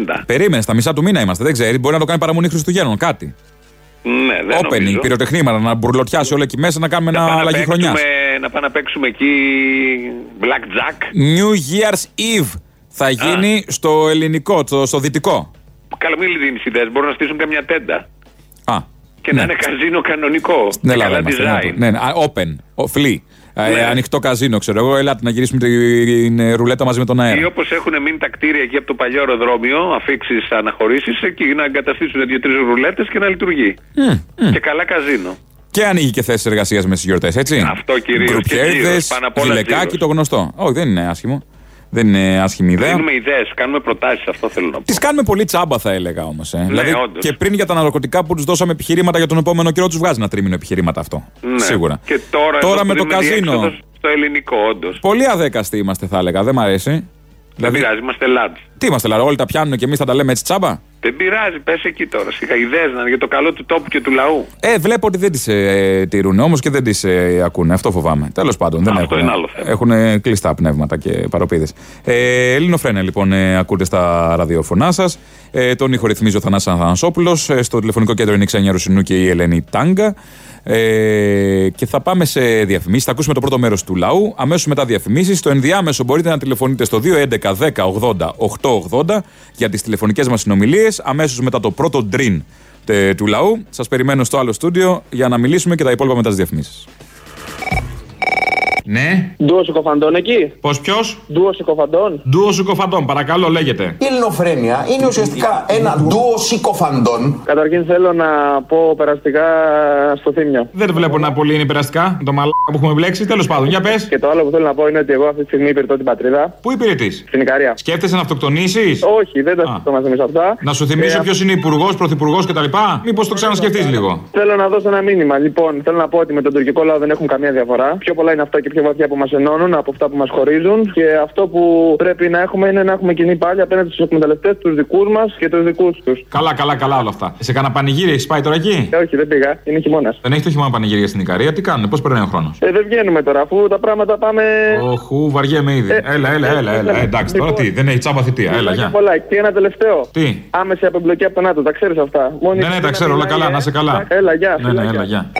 Speaker 8: λεχθέντα.
Speaker 7: Περίμενε, στα μισά του μήνα είμαστε, δεν ξέρει. Μπορεί να το κάνει παραμονή Χριστουγέννων, κάτι.
Speaker 8: Ναι, δεν
Speaker 7: Opening,
Speaker 8: νομίζω.
Speaker 7: πυροτεχνήματα, να μπουρλωτιάσει όλα εκεί μέσα, να κάνουμε
Speaker 8: Πάμε
Speaker 7: ένα
Speaker 8: να
Speaker 7: αλλαγή χρονιάς.
Speaker 8: παίξουμε- Να πάμε να παίξουμε εκεί Black Jack.
Speaker 7: New Year's Eve θα γίνει στο ελληνικό, στο, στο δυτικό.
Speaker 8: Καλά, μην δίνει ιδέες. Μπορούν να στήσουν καμιά τέντα.
Speaker 7: Α,
Speaker 8: Και να είναι καζίνο κανονικό.
Speaker 7: στην Ελλάδα
Speaker 8: Καλά
Speaker 7: είμαστε.
Speaker 8: design.
Speaker 7: Ναι, ναι, α, open, ο, free. Ε,
Speaker 8: Ναι.
Speaker 7: ανοιχτό καζίνο, ξέρω εγώ. Ελάτε να γυρίσουμε την ε, ρουλέτα μαζί με τον
Speaker 8: Ή
Speaker 7: αέρα.
Speaker 8: όπως έχουν μείνει τα κτίρια εκεί από το παλιό αεροδρόμιο, αφήξεις αναχωρήσεις, εκεί να εγκαταστήσουν δύο-τρεις ρουλέτες και να λειτουργεί. Και καλά καζίνο.
Speaker 7: Και ανοίγει και θέσεις εργασίας με στις γιορτές, έτσι.
Speaker 8: Αυτό κυρίως. Και
Speaker 7: Γκρουπιέδες,
Speaker 8: τζίρος, πάνω απ' όλα
Speaker 7: γυλεκάκι,
Speaker 8: τζίρος.
Speaker 7: το γνωστό. Όχι, δεν είναι άσχημο. Δεν είναι άσχημη ιδέα.
Speaker 8: Δίνουμε ιδέες, κάνουμε προτάσεις, αυτό θέλω να πω.
Speaker 7: Τις κάνουμε πολύ τσάμπα, θα έλεγα όμως. Ε. δηλαδή,
Speaker 8: Ναι, όντως.
Speaker 7: και πριν για τα ναρκωτικά που τους δώσαμε επιχειρήματα για τον επόμενο καιρό, τους βγάζει ένα τρίμηνο επιχειρήματα αυτό.
Speaker 8: Ναι.
Speaker 7: Σίγουρα.
Speaker 8: Και τώρα,
Speaker 7: Τώρα
Speaker 8: εδώ
Speaker 7: με
Speaker 8: που
Speaker 7: το
Speaker 8: δίνουμε
Speaker 7: καζίνο.
Speaker 8: διέξοδο Στο ελληνικό, όντως.
Speaker 7: Πολύ αδέκαστοι είμαστε, θα έλεγα. Δεν μ' αρέσει.
Speaker 8: Δεν πειράζει, είμαστε λάτ.
Speaker 7: Τι είμαστε, δηλαδή, όλοι τα πιάνουν και εμείς θα τα λέμε έτσι τσάμπα;
Speaker 8: Δεν πειράζει, πες εκεί τώρα. Σιγά ιδέε να είναι για το καλό του τόπου και του λαού.
Speaker 7: Ε, βλέπω ότι δεν τις ε, τηρούν όμως και δεν τις ε, ακούνε. Αυτό φοβάμαι. Τέλος πάντων, δεν
Speaker 8: Αυτό
Speaker 7: έχουν.
Speaker 8: είναι άλλο θέμα.
Speaker 7: Έχουν κλειστά πνεύματα και παροπίδες. Ε, Ελληνοφρένα, λοιπόν, ε, ακούτε στα ραδιοφωνά σας. Ε, τον ήχο ρυθμίζει ο Θανάσης Αθανασόπουλος. Ε, στο τηλεφωνικό κέντρο είναι η Ξένια Ρουσινού και η Ελένη Τάγκα. Ε, και θα πάμε σε διαφημίσεις. Θα ακούσουμε το πρώτο μέρος του λαού. Αμέσως μετά διαφημίσεις. Στο ενδιάμεσο μπορείτε να τηλεφωνείτε στο 211 10 80 880 για τις τηλεφωνικές μας συνομιλίες. Αμέσως μετά το πρώτο ντριν τε- του λαού. Σας περιμένω στο άλλο στούντιο για να μιλήσουμε και τα υπόλοιπα μετά τις διαφημίσεις. Ναι.
Speaker 13: Ντουο συκοφαντών εκεί;
Speaker 7: Πώς ποιος;
Speaker 13: Ντουο συκοφαντών.
Speaker 7: Ντουο συκοφαντών, παρακαλώ, λέγεται.
Speaker 14: Η ελληνοφρένεια είναι ουσιαστικά ένα ντουο συκοφαντών.
Speaker 13: Καταρχήν θέλω να πω περαστικά στο θύμιο.
Speaker 7: Δεν βλέπω να πολύ είναι περαστικά το μαλάκα που έχουμε μπλέξει. Τέλος πάντων, για πες.
Speaker 13: Και το άλλο που θέλω να πω είναι ότι εγώ αυτή τη στιγμή υπηρετώ την πατρίδα.
Speaker 7: Πού υπηρετείς;
Speaker 13: Στην Ικαρία.
Speaker 7: Σκέφτεσαι να αυτοκτονήσεις;
Speaker 13: Όχι, δεν τα σκεφτόμαστε εμεί αυτά.
Speaker 7: Να σου θυμίσω
Speaker 13: Ε,
Speaker 7: ποιος είναι υπουργός, πρωθυπουργός κτλ. Μήπως το ξανασκεφτείς λίγο.
Speaker 13: Θέλω να δώσω ένα μήνυμα. Λοιπόν, θέλω να πω ότι με τον τουρκικό λαό δεν έχουμε καμία διαφορά. Πιο πολλά είναι αυτά και πιο βαθιά που μας ενώνουν από αυτά που μας χωρίζουν. Και αυτό που πρέπει να έχουμε είναι να έχουμε κοινή πάλι απέναντι στους εκμεταλλευτές, τους δικούς μας και τους δικούς τους.
Speaker 7: Καλά, καλά, καλά όλα αυτά. Σε κανένα πανηγύρι έχεις πάει τώρα εκεί;
Speaker 13: Ε, όχι, δεν πήγα. Είναι χειμώνας.
Speaker 7: Δεν έχεις το χειμώνα πανηγύρια στην Ικαρία; Τι κάνουν, πώς περνάει ο χρόνος;
Speaker 13: Ε, δεν βγαίνουμε τώρα, αφού τα πράγματα πάμε.
Speaker 7: Οχου, βαριέμαι ήδη.
Speaker 13: Ε,
Speaker 7: έλα, έλα, έλα. έλα. Ε, εντάξει, τώρα
Speaker 13: Λοιπόν,
Speaker 7: τι, δεν έχει τσάμπα θητεία. Έλα, γεια.
Speaker 13: Πολλά. Και ένα τελευταίο.
Speaker 7: Τι;
Speaker 13: Άμεση απεμπλοκή από τον ΝΑΤΟ, τα ξέρεις αυτά. Μόνη
Speaker 7: Ναι, ναι, τα ξέρω, όλα καλά, να είσαι καλά.
Speaker 13: Έλα, γεια.
Speaker 7: Ναι, ναι, έλα, γεια.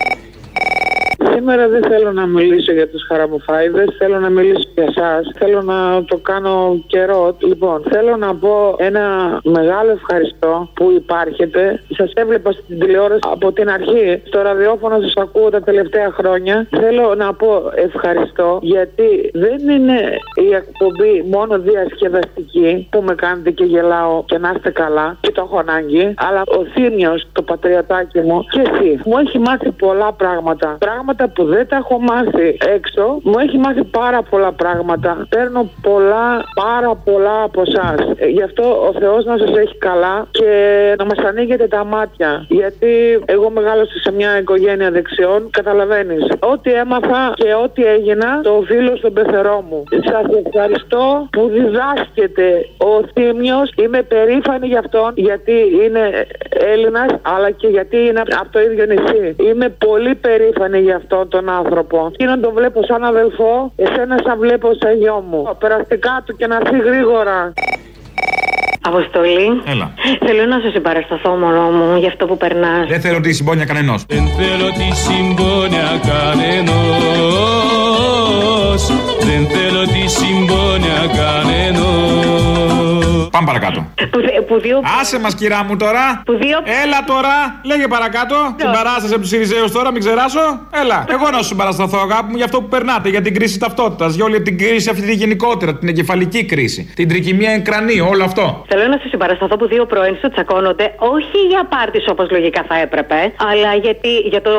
Speaker 15: Σήμερα δεν θέλω να μιλήσω για τους χαραμοφάιδες, θέλω να μιλήσω για εσάς. Θέλω να το κάνω καιρό. Λοιπόν, θέλω να πω ένα μεγάλο ευχαριστώ που υπάρχετε. Σας έβλεπα στην τηλεόραση από την αρχή. Στο ραδιόφωνο σας ακούω τα τελευταία χρόνια. Θέλω να πω ευχαριστώ γιατί δεν είναι η εκπομπή μόνο διασκεδαστική που με κάνετε και γελάω και να είστε καλά και το έχω ανάγκη. Αλλά ο Θήμιος, το πατριωτάκι μου και εσύ μου έχει μάθει πολλά πράγματα. Πράγματα που δεν τα έχω μάθει έξω. Μου έχει μάθει πάρα πολλά πράγματα. Παίρνω πολλά, πάρα πολλά από εσάς. Γι' αυτό ο Θεός να σας έχει καλά και να μας ανοίγετε τα μάτια. Γιατί εγώ μεγάλωσα σε μια οικογένεια δεξιών. Καταλαβαίνεις. Ό,τι έμαθα και ό,τι έγινα το οφείλω στον πεθερό μου. Σας ευχαριστώ που διδάσκεται ο Θήμιος. Είμαι περήφανη γι' αυτόν γιατί είναι Έλληνας αλλά και γιατί είναι από το ίδιο νησί. Είμαι πολύ περήφανη γι' αυτόν τον άνθρωπο. Εκείνον τον βλέπω σαν αδελφό, εσένα σαν βλέπω σαν γιο μου. Περαστικά του και να έρθει γρήγορα.
Speaker 16: Αποστολή.
Speaker 7: Έλα.
Speaker 16: Θέλω να σου συμπαρασταθώ, μωρό μου, για αυτό που περνάς.
Speaker 7: Δεν θέλω τη συμπόνια κανενός.
Speaker 17: Δεν θέλω τη συμπόνια κανενός Δεν θέλω τη συμπόνια κανενός
Speaker 7: Πάμε παρακάτω.
Speaker 16: Που, δε- που δύο.
Speaker 7: Άσε μας, κυρά μου τώρα.
Speaker 16: Που δύο.
Speaker 7: Έλα τώρα, λέγε παρακάτω. Την παράσταση από τους Σιριζέου τώρα, μην ξεράσω. Έλα, εγώ να σου συμπαρασταθώ, αγάπη μου, για αυτό που περνάτε, για την κρίση ταυτότητας, για όλη την κρίση αυτή τη γενικότερα, την εγκεφαλική κρίση, την τρικυμία εγκρανή, όλο αυτό.
Speaker 16: Θέλω να σου συμπαρασταθώ που δύο πρώην σου τσακώνονται, όχι για πάρτις όπως λογικά θα έπρεπε, αλλά γιατί, για το,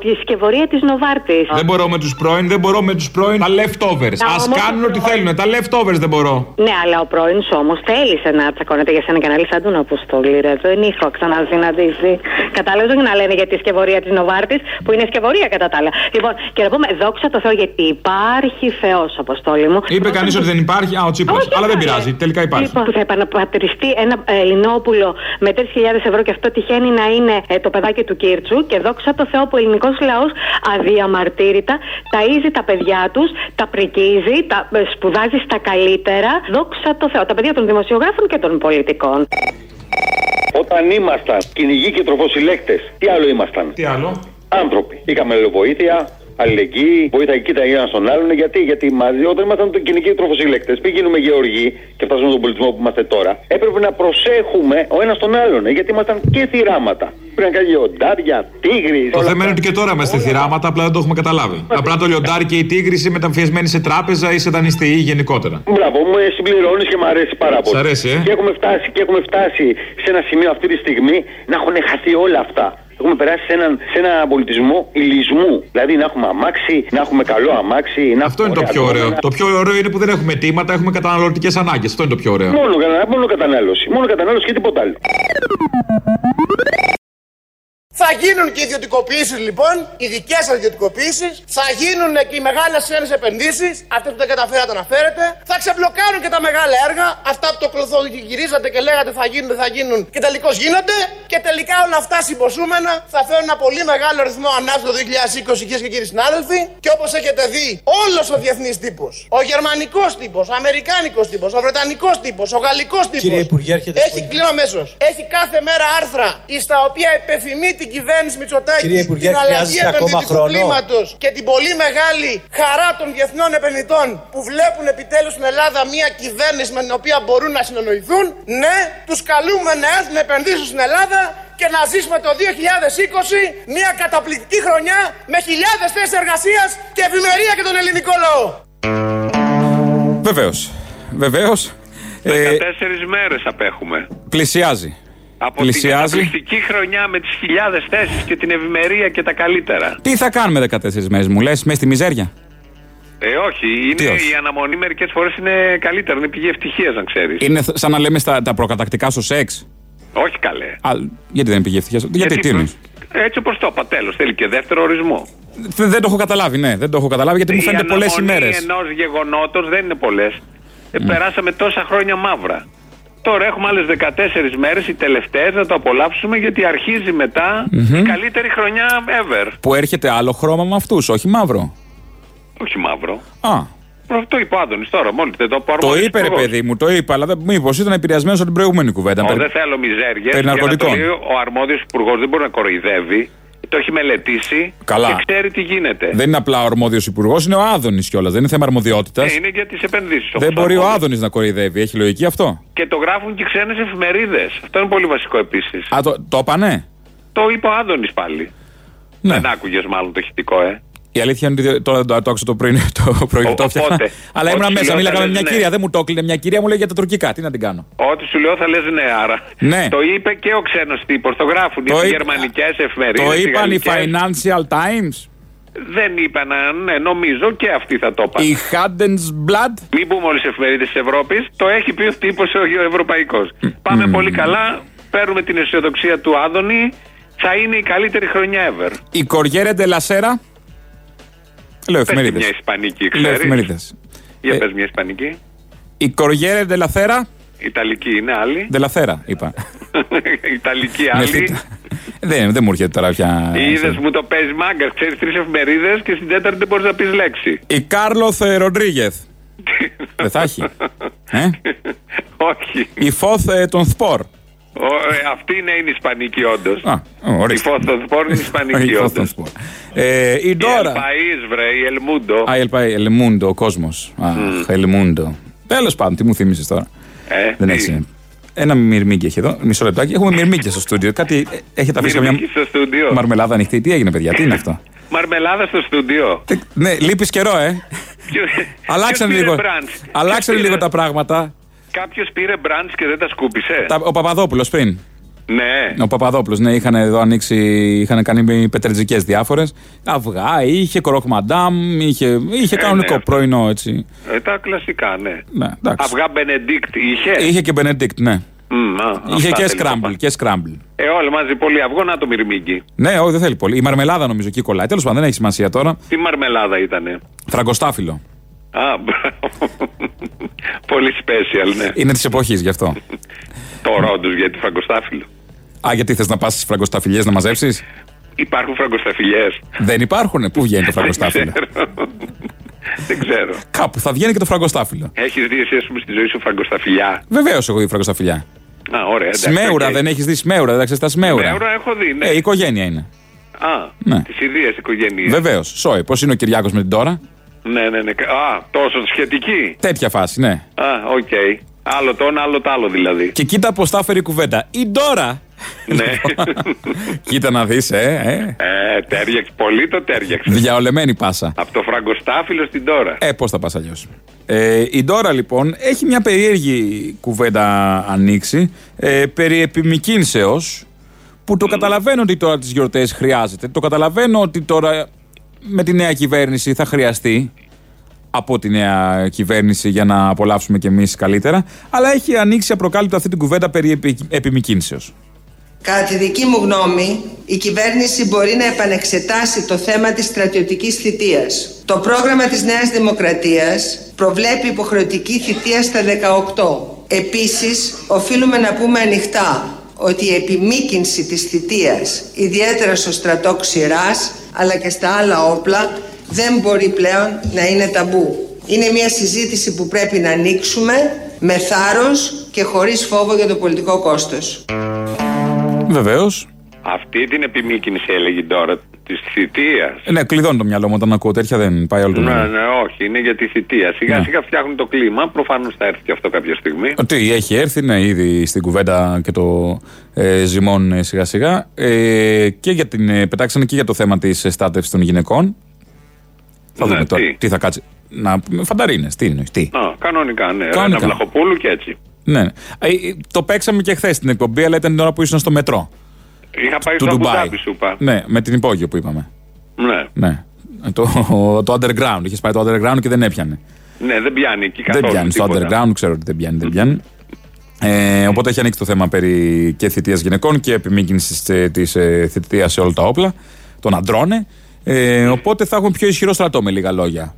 Speaker 16: τη σκευωρία της Νοβάρτης.
Speaker 7: Δεν μπορώ με τους πρώην, δεν μπορώ με τους πρώην. Τα leftovers.
Speaker 16: Τα
Speaker 7: Α
Speaker 16: όμως-
Speaker 7: κάνουν ό,τι θέλουν. Τα leftovers δεν μπορώ.
Speaker 16: Ναι, αλλά ο πρώην σου όμως θέλησε να τσακώνεται για σένα και να λύσει σαν τον Αποστολή, ρε. Δεν είχα ξανασυναντήσει. Κατάλαβες όχι να λένε για τη σκευωρία της Νοβάρτη, που είναι σκευωρία κατά τα άλλα. Λοιπόν, και να πούμε, δόξα τω Θεώ, γιατί υπάρχει Θεός, Αποστόλη μου.
Speaker 7: Είπε κανείς ότι δεν υπάρχει; Α, ο Τσίπρας.
Speaker 16: Όχι,
Speaker 7: Αλλά δεν
Speaker 16: καλέ.
Speaker 7: πειράζει. Τελικά υπάρχει.
Speaker 16: Λοιπόν, που θα επαναπατριστεί ένα Ελληνόπουλο με 3.000 ευρώ και αυτό τυχαίνει να είναι ε, το παιδάκι του Κίρτσου. Και δόξα τω Θεώ που ο ελληνικός λαός αδιαμαρτύρητα ταΐζει τα παιδιά τους, τα πρικίζει, τα ε, σπουδάζει στα καλύτερα. Δόξα τω Θεώ. Τα παιδιά των δημοσιογράφων και των πολιτικών.
Speaker 18: Όταν ήμασταν κυνηγοί και τροφοσυλλέκτες, τι άλλο ήμασταν;
Speaker 7: Τι άλλο;
Speaker 18: Άνθρωποι. Είχαμε βοήθεια, αλληλεγγύη, βοήθεια εκεί τα ένα στον άλλον. Γιατί, γιατί μαζί, όταν ήμασταν κυνηγοί και τροφοσυλλέκτες, πριν γίνουμε γεωργοί και φτάσαμε στον πολιτισμό που είμαστε τώρα, έπρεπε να προσέχουμε ο ένας τον άλλον. ε, Γιατί ήμασταν και θυράματα. Πρέπει να κάνει λιοντάρια, τίγρης.
Speaker 7: Το θέμα είναι ότι και τώρα είμαστε θυράματα, απλά δεν το έχουμε καταλάβει. Απλά το λιοντάρι και η τίγρηση μεταμφιεσμένοι σε τράπεζα ή σε δανειστή ή γενικότερα.
Speaker 18: Μπράβο, μου συμπληρώνεις και μου αρέσει πάρα πολύ.
Speaker 7: Σ' αρέσει, ε;
Speaker 18: Και έχουμε, φτάσει, και έχουμε φτάσει σε ένα σημείο αυτή τη στιγμή να έχουν χαθεί όλα αυτά. Έχουμε περάσει σε, έναν, σε ένα πολιτισμό ηλισμού. Δηλαδή να έχουμε αμάξι, να έχουμε καλό αμάξι. Να
Speaker 7: Αυτό είναι το πιο ωραίο. Το πιο ωραίο είναι που δεν έχουμε τίματα, έχουμε καταναλωτικές ανάγκες. Αυτό είναι το πιο ωραίο.
Speaker 18: Μόνο, κατα- μόνο κατανάλωση. Μόνο κατανάλωση και τίποτα άλλο.
Speaker 12: Θα γίνουν και ιδιωτικοποιήσεις λοιπόν, οι δικές σας ιδιωτικοποιήσεις. Θα γίνουν και οι μεγάλες ξένες επενδύσεις, αυτές που δεν καταφέρατε να φέρετε. Θα ξεμπλοκάρουν και τα μεγάλα έργα, αυτά που το κλωθογυρίζατε και λέγατε θα γίνουν, δεν θα γίνουν και τελικώς γίνονται. Και τελικά όλα αυτά συμποσούμενα θα φέρουν ένα πολύ μεγάλο ρυθμό ανάπτυξη το 2020, κυρίες και κύριοι συνάδελφοι. Και όπως έχετε δει, όλος ο διεθνής τύπος, ο γερμανικός τύπος, ο αμερικάνικος τύπος, ο βρετανικός τύπος, ο γαλλικός τύπος.
Speaker 19: Κύριε Υπουργέ, έρχεται
Speaker 12: Έχει κλείνω αμέσως. Έχει κάθε μέρα άρθρα στα οποία επιθυμεί την κυβέρνηση Μητσοτάκη
Speaker 19: Κύριε Υπουργέ,
Speaker 12: την αλλαγή
Speaker 19: χρειάζεστε ακόμα
Speaker 12: επενδυτικού
Speaker 19: χρόνο.
Speaker 12: κλίματος και την πολύ μεγάλη χαρά των διεθνών επενδυτών που βλέπουν επιτέλους στην Ελλάδα μια κυβέρνηση με την οποία μπορούν να συνονοηθούν. Ναι, τους καλούμε να έρθουν να επενδύσουν στην Ελλάδα και να ζήσουμε το 2020 μια καταπληκτική χρονιά με χιλιάδες θέσεις εργασίας και ευημερία για τον ελληνικό λαό.
Speaker 7: Βεβαίως. Βεβαίως.
Speaker 8: 14 μέρες απέχουμε.
Speaker 7: πλησιάζει.
Speaker 8: Από
Speaker 7: πλησιάζει.
Speaker 8: την καταπληκτική χρονιά με τις χιλιάδες θέσεις και την ευημερία και τα καλύτερα.
Speaker 7: Τι θα κάνουμε 14 μέρες, μου λες, μέσα στη μιζέρια;
Speaker 8: Ε, όχι.
Speaker 7: Τι
Speaker 8: Είναι,
Speaker 7: όχι;
Speaker 8: η αναμονή μερικές φορές είναι καλύτερα. Είναι πηγή ευτυχίας, να ξέρεις.
Speaker 7: Είναι σαν να λέμε στα, τα προκατακτικά στο σεξ.
Speaker 8: Όχι καλέ.
Speaker 7: Α, γιατί δεν πήγε ευτυχίας; Γιατί, τι είναι.
Speaker 8: Έτσι όπως το είπα, τέλος. Θέλει και δεύτερο ορισμό.
Speaker 7: Δεν, δεν το έχω καταλάβει, ναι. Δεν το έχω καταλάβει γιατί μου φαίνεται πολλές ημέρες.
Speaker 8: Οι ενός γεγονότος δεν είναι πολλές. περάσαμε τόσα χρόνια μαύρα. Τώρα έχουμε άλλες 14 μέρες, οι τελευταίες, να το απολαύσουμε γιατί αρχίζει μετά
Speaker 7: Μμμ.
Speaker 8: η καλύτερη χρονιά ever.
Speaker 7: Που έρχεται άλλο χρώμα με αυτούς, όχι μαύρο.
Speaker 8: Όχι μαύρο.
Speaker 7: Α.
Speaker 8: Αυτό είπε ο Άδωνη τώρα, μόλις δεν το πω.
Speaker 7: Το είπε, ρε παιδί μου, το είπα, αλλά μήπως ήταν επηρεασμένος από την προηγούμενη κουβέντα.
Speaker 8: Ω,
Speaker 7: Περι-
Speaker 8: δεν θέλω μιζέριε.
Speaker 7: περί ναρκωτικών.
Speaker 8: Ο αρμόδιος υπουργός δεν μπορεί να κοροϊδεύει. Το έχει μελετήσει
Speaker 7: Καλά.
Speaker 8: και ξέρει τι γίνεται.
Speaker 7: Δεν είναι απλά ο αρμόδιος υπουργός, είναι ο Άδωνης κιόλας. Δεν είναι θέμα αρμοδιότητας.
Speaker 8: Ε, είναι για τις επενδύσεις.
Speaker 7: Δεν μπορεί ο Άδωνης να κοροϊδεύει. Έχει λογική αυτό;
Speaker 8: Και το γράφουν και ξένες εφημερίδες. Αυτό είναι πολύ βασικό επίσης.
Speaker 7: Α, το, το είπανε.
Speaker 8: Το είπε ο Άδωνης πάλι.
Speaker 7: Ναι.
Speaker 8: Δεν άκουγες μάλλον το ηχητικό, ε;
Speaker 7: Η αλήθεια είναι ότι τώρα το, το άκουσα το πρωί, το πρωί
Speaker 8: Ο-
Speaker 7: το έφτιαχνα.
Speaker 8: οπότε,
Speaker 7: Αλλά ήμουν
Speaker 8: ό,τι
Speaker 7: μέσα,
Speaker 8: σου λέω
Speaker 7: μίλαγα
Speaker 8: θα
Speaker 7: με μια
Speaker 8: λες ναι.
Speaker 7: κυρία. Δεν μου το έκλεινε μια κυρία, μου λέει για τα τουρκικά. Τι να την κάνω.
Speaker 8: Ό,τι σου λέω θα λες ναι, άρα.
Speaker 7: Ναι.
Speaker 8: Το είπε και ο ξένος τύπος. Το γράφουν
Speaker 7: Το
Speaker 8: οι
Speaker 7: είπε-
Speaker 8: γερμανικές εφημερίδες.
Speaker 7: Το είπαν οι Financial Times.
Speaker 8: Δεν είπαν, ναι, νομίζω και αυτοί θα το είπαν.
Speaker 7: Η Handelsblad.
Speaker 8: Μην πούμε όλες τις εφημερίδες της Ευρώπης. Το έχει πει ο τύπος ο Ευρωπαϊκός. Πάμε πολύ καλά. Παίρνουμε την αισιοδοξία του Άδωνη. Θα είναι η καλύτερη χρονιά ever.
Speaker 7: Η Corriere della Sera. Λέω
Speaker 8: Πες και
Speaker 7: εφημερίδες.
Speaker 8: μια ισπανική,
Speaker 7: Λέω
Speaker 8: ξέρεις.
Speaker 7: εφημερίδες.
Speaker 8: Για
Speaker 7: Ε,
Speaker 8: πες μια ισπανική.
Speaker 7: Η Corriere della Sera.
Speaker 8: Ιταλική είναι άλλη.
Speaker 7: Della Sera, είπα.
Speaker 8: Ιταλική
Speaker 7: Με
Speaker 8: άλλη.
Speaker 7: θήτα. δεν, δεν μου έρχεται τώρα πια.
Speaker 8: Είδες μου το παίζεις μάγκα. Ξέρεις τρεις εφημερίδες και στην τέταρτη δεν μπορείς να πεις λέξη.
Speaker 7: Η Κάρλοθ Ροντρίγεθ. δεν θα έχει. Ε;
Speaker 8: Όχι.
Speaker 7: Η Φόθ ε, των Θπορ.
Speaker 8: Ο, ε, αυτή είναι, είναι ισπανική όντως.
Speaker 7: Α,
Speaker 8: Η
Speaker 7: ορίστε.
Speaker 8: Φόθο είναι
Speaker 7: Η
Speaker 8: ισπανική
Speaker 7: Φόθ
Speaker 8: όντως.
Speaker 7: των Θπορ. Ε, η
Speaker 8: Η
Speaker 7: Ντόρα.
Speaker 8: Ελπαΐς, βρε, η Ελμούντο.
Speaker 7: Α, η Ελπα- Ελμούντο, ο κόσμος. Αχ, Ελμούντο. Τέλος πάντων, τι μου θύμισες τώρα.
Speaker 8: Ε,
Speaker 7: Δεν
Speaker 8: τι;
Speaker 7: έχει. Ένα μυρμήγκι έχει εδώ. Μισό λεπτάκι. Έχουμε μυρμήγκια στο στούντιο. Κάτι ε, έχετε αφήσει καμιά
Speaker 8: Μυρμήγκι στο στούντιο.
Speaker 7: μαρμελάδα ανοιχτή. Τι έγινε, παιδιά, τι είναι αυτό;
Speaker 8: Μαρμελάδα στο στούντιο.
Speaker 7: ναι, λείπεις καιρό, ε. Αλλάξανε
Speaker 8: πήρε
Speaker 7: λίγο,
Speaker 8: brunch?
Speaker 7: αλλάξανε
Speaker 8: Ποιος
Speaker 7: λίγο
Speaker 8: πήρε;
Speaker 7: τα πράγματα.
Speaker 8: Κάποιος πήρε μπραντς και δεν τα σκούπισε;
Speaker 7: Τα- ο Παπαδόπουλος πριν.
Speaker 8: Ναι.
Speaker 7: Ο Παπαδόπουλος, ναι, είχαν εδώ ανοίξει, είχαν κάνει πετρετζικέ διάφορες. Αυγά, είχε κορόκ μαντάμ, είχε, είχε
Speaker 8: Ε,
Speaker 7: κανονικό
Speaker 8: ναι,
Speaker 7: πρωινό έτσι.
Speaker 8: Ε, τα κλασικά, ναι.
Speaker 7: Ναι, εντάξει.
Speaker 8: Αυγά Μπενεντίκτ είχε;
Speaker 7: Είχε και Μπενεντίκτ, ναι.
Speaker 8: Μμ, α,
Speaker 7: είχε
Speaker 8: αυτά
Speaker 7: και
Speaker 8: θέλεις
Speaker 7: σκράμπλ.
Speaker 8: το
Speaker 7: Και σκράμπλ.
Speaker 8: Ε, όλοι μαζί πολύ αυγό, να το μυρμήγκι.
Speaker 7: Ναι, όχι, δεν θέλει πολύ. Η μαρμελάδα νομίζω εκεί κολλάει. Τέλος πάντων, δεν έχει σημασία τώρα.
Speaker 8: Τι μαρμελάδα ήτανε;
Speaker 7: Φραγκοστάφυλλο.
Speaker 8: Α, μπράβο. Πολύ special, ναι.
Speaker 7: Είναι της εποχής γι' αυτό.
Speaker 8: Το ρόντους για τη φραγκοστάφυλλο.
Speaker 7: Α, γιατί θες να πας στις φραγκοσταφυλιές να μαζέψεις;
Speaker 8: Υπάρχουν φραγκοσταφυλιές.
Speaker 7: Δεν υπάρχουν. Πού βγαίνει το φραγκοστάφυλο;
Speaker 8: Δεν ξέρω.
Speaker 7: Κάπου θα βγαίνει και το φραγκοστάφυλο.
Speaker 8: Έχεις δει εσύ, ας πούμε, στη ζωή σου φραγκοσταφυλιά;
Speaker 7: Βεβαίως έχω δει φραγκοσταφυλιά.
Speaker 8: Α, ωραία. εντάξει,
Speaker 7: Σμέουρα,
Speaker 8: οκ.
Speaker 7: δεν έχεις δει σμέουρα, δεν ξέρεις τα σμέουρα;
Speaker 8: Σμέουρα έχω δει, ναι.
Speaker 7: Ε, η οικογένεια είναι.
Speaker 8: Α,
Speaker 7: Ναι.
Speaker 8: της ιδίας οικογενείας.
Speaker 7: Βεβαίως. Σόι, πώς είναι ο Κυριάκος με την Ντόρα.
Speaker 8: Ναι, ναι, ναι. Α, τόσο σχετική.
Speaker 7: Τέτοια φάση, ναι.
Speaker 8: Α, οκ. Άλλο το ένα, άλλο το άλλο δηλαδή.
Speaker 7: Και κοίτα πώς τα έφερε η κουβέντα. Η Ντόρα.
Speaker 8: ναι.
Speaker 7: κοίτα να δεις, ε, ε.
Speaker 8: ε, ταίριαξε. Πολύ το ταίριαξε.
Speaker 7: Διαολεμένη πάσα.
Speaker 8: Από το φραγκοστάφυλο στην Ντόρα.
Speaker 7: Ε, πώς θα πας αλλιώς. Ε, η Ντόρα λοιπόν έχει μια περίεργη κουβέντα ανοίξει ε, περί επιμηκύνσεως που το καταλαβαίνω ότι τώρα τις γιορτές χρειάζεται. Το καταλαβαίνω ότι τώρα με τη νέα κυβέρνηση θα χρειαστεί από τη νέα κυβέρνηση για να απολαύσουμε κι εμείς καλύτερα αλλά έχει ανοίξει απροκάλυπτα αυτή την κουβέντα περί επι, επιμηκύνσεως.
Speaker 19: Κατά τη δική μου γνώμη, η κυβέρνηση μπορεί να επανεξετάσει το θέμα της στρατιωτικής θητείας. Το πρόγραμμα της Νέας Δημοκρατίας προβλέπει υποχρεωτική θητεία στα 18. Επίσης, οφείλουμε να πούμε ανοιχτά ότι η επιμήκυνση της θητείας, ιδιαίτερα στο στρατό ξηράς, αλλά και στα άλλα όπλα, δεν μπορεί πλέον να είναι ταμπού. Είναι μια συζήτηση που πρέπει να ανοίξουμε με θάρρος και χωρίς φόβο για το πολιτικό κόστος.
Speaker 7: Βεβαίως.
Speaker 8: Αυτή την επιμήκυνση έλεγε τώρα της θητείας.
Speaker 7: Ε, ναι, κλειδώνει το μυαλό μου όταν ακούω τέτοια, δεν πάει όλο το
Speaker 8: Ναι,
Speaker 7: μυαλό.
Speaker 8: ναι, όχι, είναι για τη θητεία. Σιγά
Speaker 7: Ναι.
Speaker 8: σιγά φτιάχνουν το κλίμα. Προφανώς θα έρθει και αυτό κάποια στιγμή.
Speaker 7: Ότι έχει έρθει, ναι, ήδη στην κουβέντα και το ε, ζυμών ε, σιγά σιγά. Ε, και για την, ε, πετάξανε και για το θέμα της στάτευσης των γυναικών. Θα
Speaker 8: Ναι,
Speaker 7: δούμε τώρα
Speaker 8: τι;
Speaker 7: τι θα κάτσει. Να, φανταρίνες, τι είναι, τι.
Speaker 8: Α, κανονικά, ναι.
Speaker 7: Κανονικά.
Speaker 8: Ένα Βλαχοπούλου και έτσι.
Speaker 7: Ναι. ναι. Ε, ε, το παίξαμε και χθες στην εκπομπή, αλλά ήταν την ώρα που ήσουν στο μετρό.
Speaker 8: Είχα πάει
Speaker 7: του
Speaker 8: στο
Speaker 7: Ντουμπάι.
Speaker 8: Αμπουδάμπι, σου είπα.
Speaker 7: Ναι, με την υπόγειο που είπαμε.
Speaker 8: Ναι.
Speaker 7: Ναι. Ε, Το, το underground. Είχες πάει το underground και δεν έπιανε.
Speaker 8: ναι, δεν πιάνει εκεί καθόλου.
Speaker 7: Δεν πιάνει στο
Speaker 8: τίποτα.
Speaker 7: underground, ξέρω ότι δεν πιάνει. Δεν πιάνει. Ε, οπότε έχει ανοίξει το θέμα περί και θητείας γυναικών και επιμήκυνσης της θητείας σε όλα τα όπλα των αντρών. Ε, οπότε θα έχουμε πιο ισχυρό στρατό με λίγα λόγια.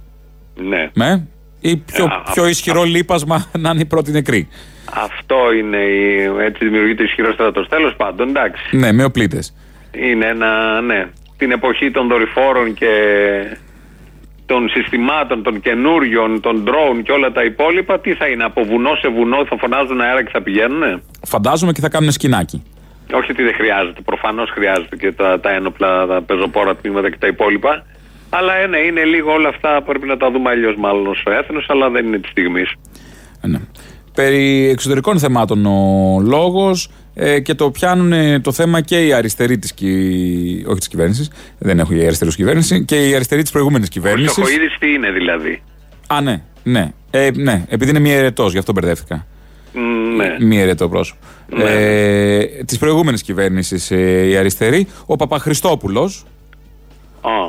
Speaker 8: Ναι.
Speaker 7: Με, ή πιο,
Speaker 8: Α,
Speaker 7: πιο ισχυρό λείπασμα να είναι οι πρώτοι νεκροί.
Speaker 8: Αυτό είναι, η, έτσι δημιουργείται ισχυρός στρατός. Τέλος πάντων, εντάξει.
Speaker 7: Ναι, με οπλίτες.
Speaker 8: Είναι ένα, ναι. Την εποχή των δορυφόρων και των συστημάτων, των καινούριων, των drone και όλα τα υπόλοιπα, τι θα είναι, από βουνό σε βουνό θα φωνάζουν αέρα και θα πηγαίνουνε;
Speaker 7: Φαντάζομαι και θα κάνουν σκηνάκι.
Speaker 8: Όχι ότι δεν χρειάζεται, προφανώς χρειάζεται και τα, τα ένοπλα, τα πεζοπόρα τμήματα και τα υπόλοιπα. Αλλά ε, ναι, είναι λίγο όλα αυτά πρέπει να τα δούμε αλλιώς μάλλον ως έθνος, αλλά δεν είναι της στιγμής.
Speaker 7: Περί εξωτερικών θεμάτων ο λόγος ε, και το πιάνουν ε, το θέμα και οι αριστεροί της, κυ- όχι της κυβέρνησης, δεν έχω η αριστερούς κυβέρνηση, και οι αριστεροί της προηγούμενης
Speaker 8: Ο
Speaker 7: κυβέρνησης.
Speaker 8: Χρυσοχοίδης τι είναι δηλαδή;
Speaker 7: Α, ναι, ναι. Ε, ναι, επειδή είναι μία ερετός, γι' αυτό μπερδεύτηκα.
Speaker 8: Μ, Ναι.
Speaker 7: Μη ερετό πρόσωπο. Ε, Της προηγούμενης κυβέρνησης ε, η αριστερή, ο Παπαχριστόπουλο.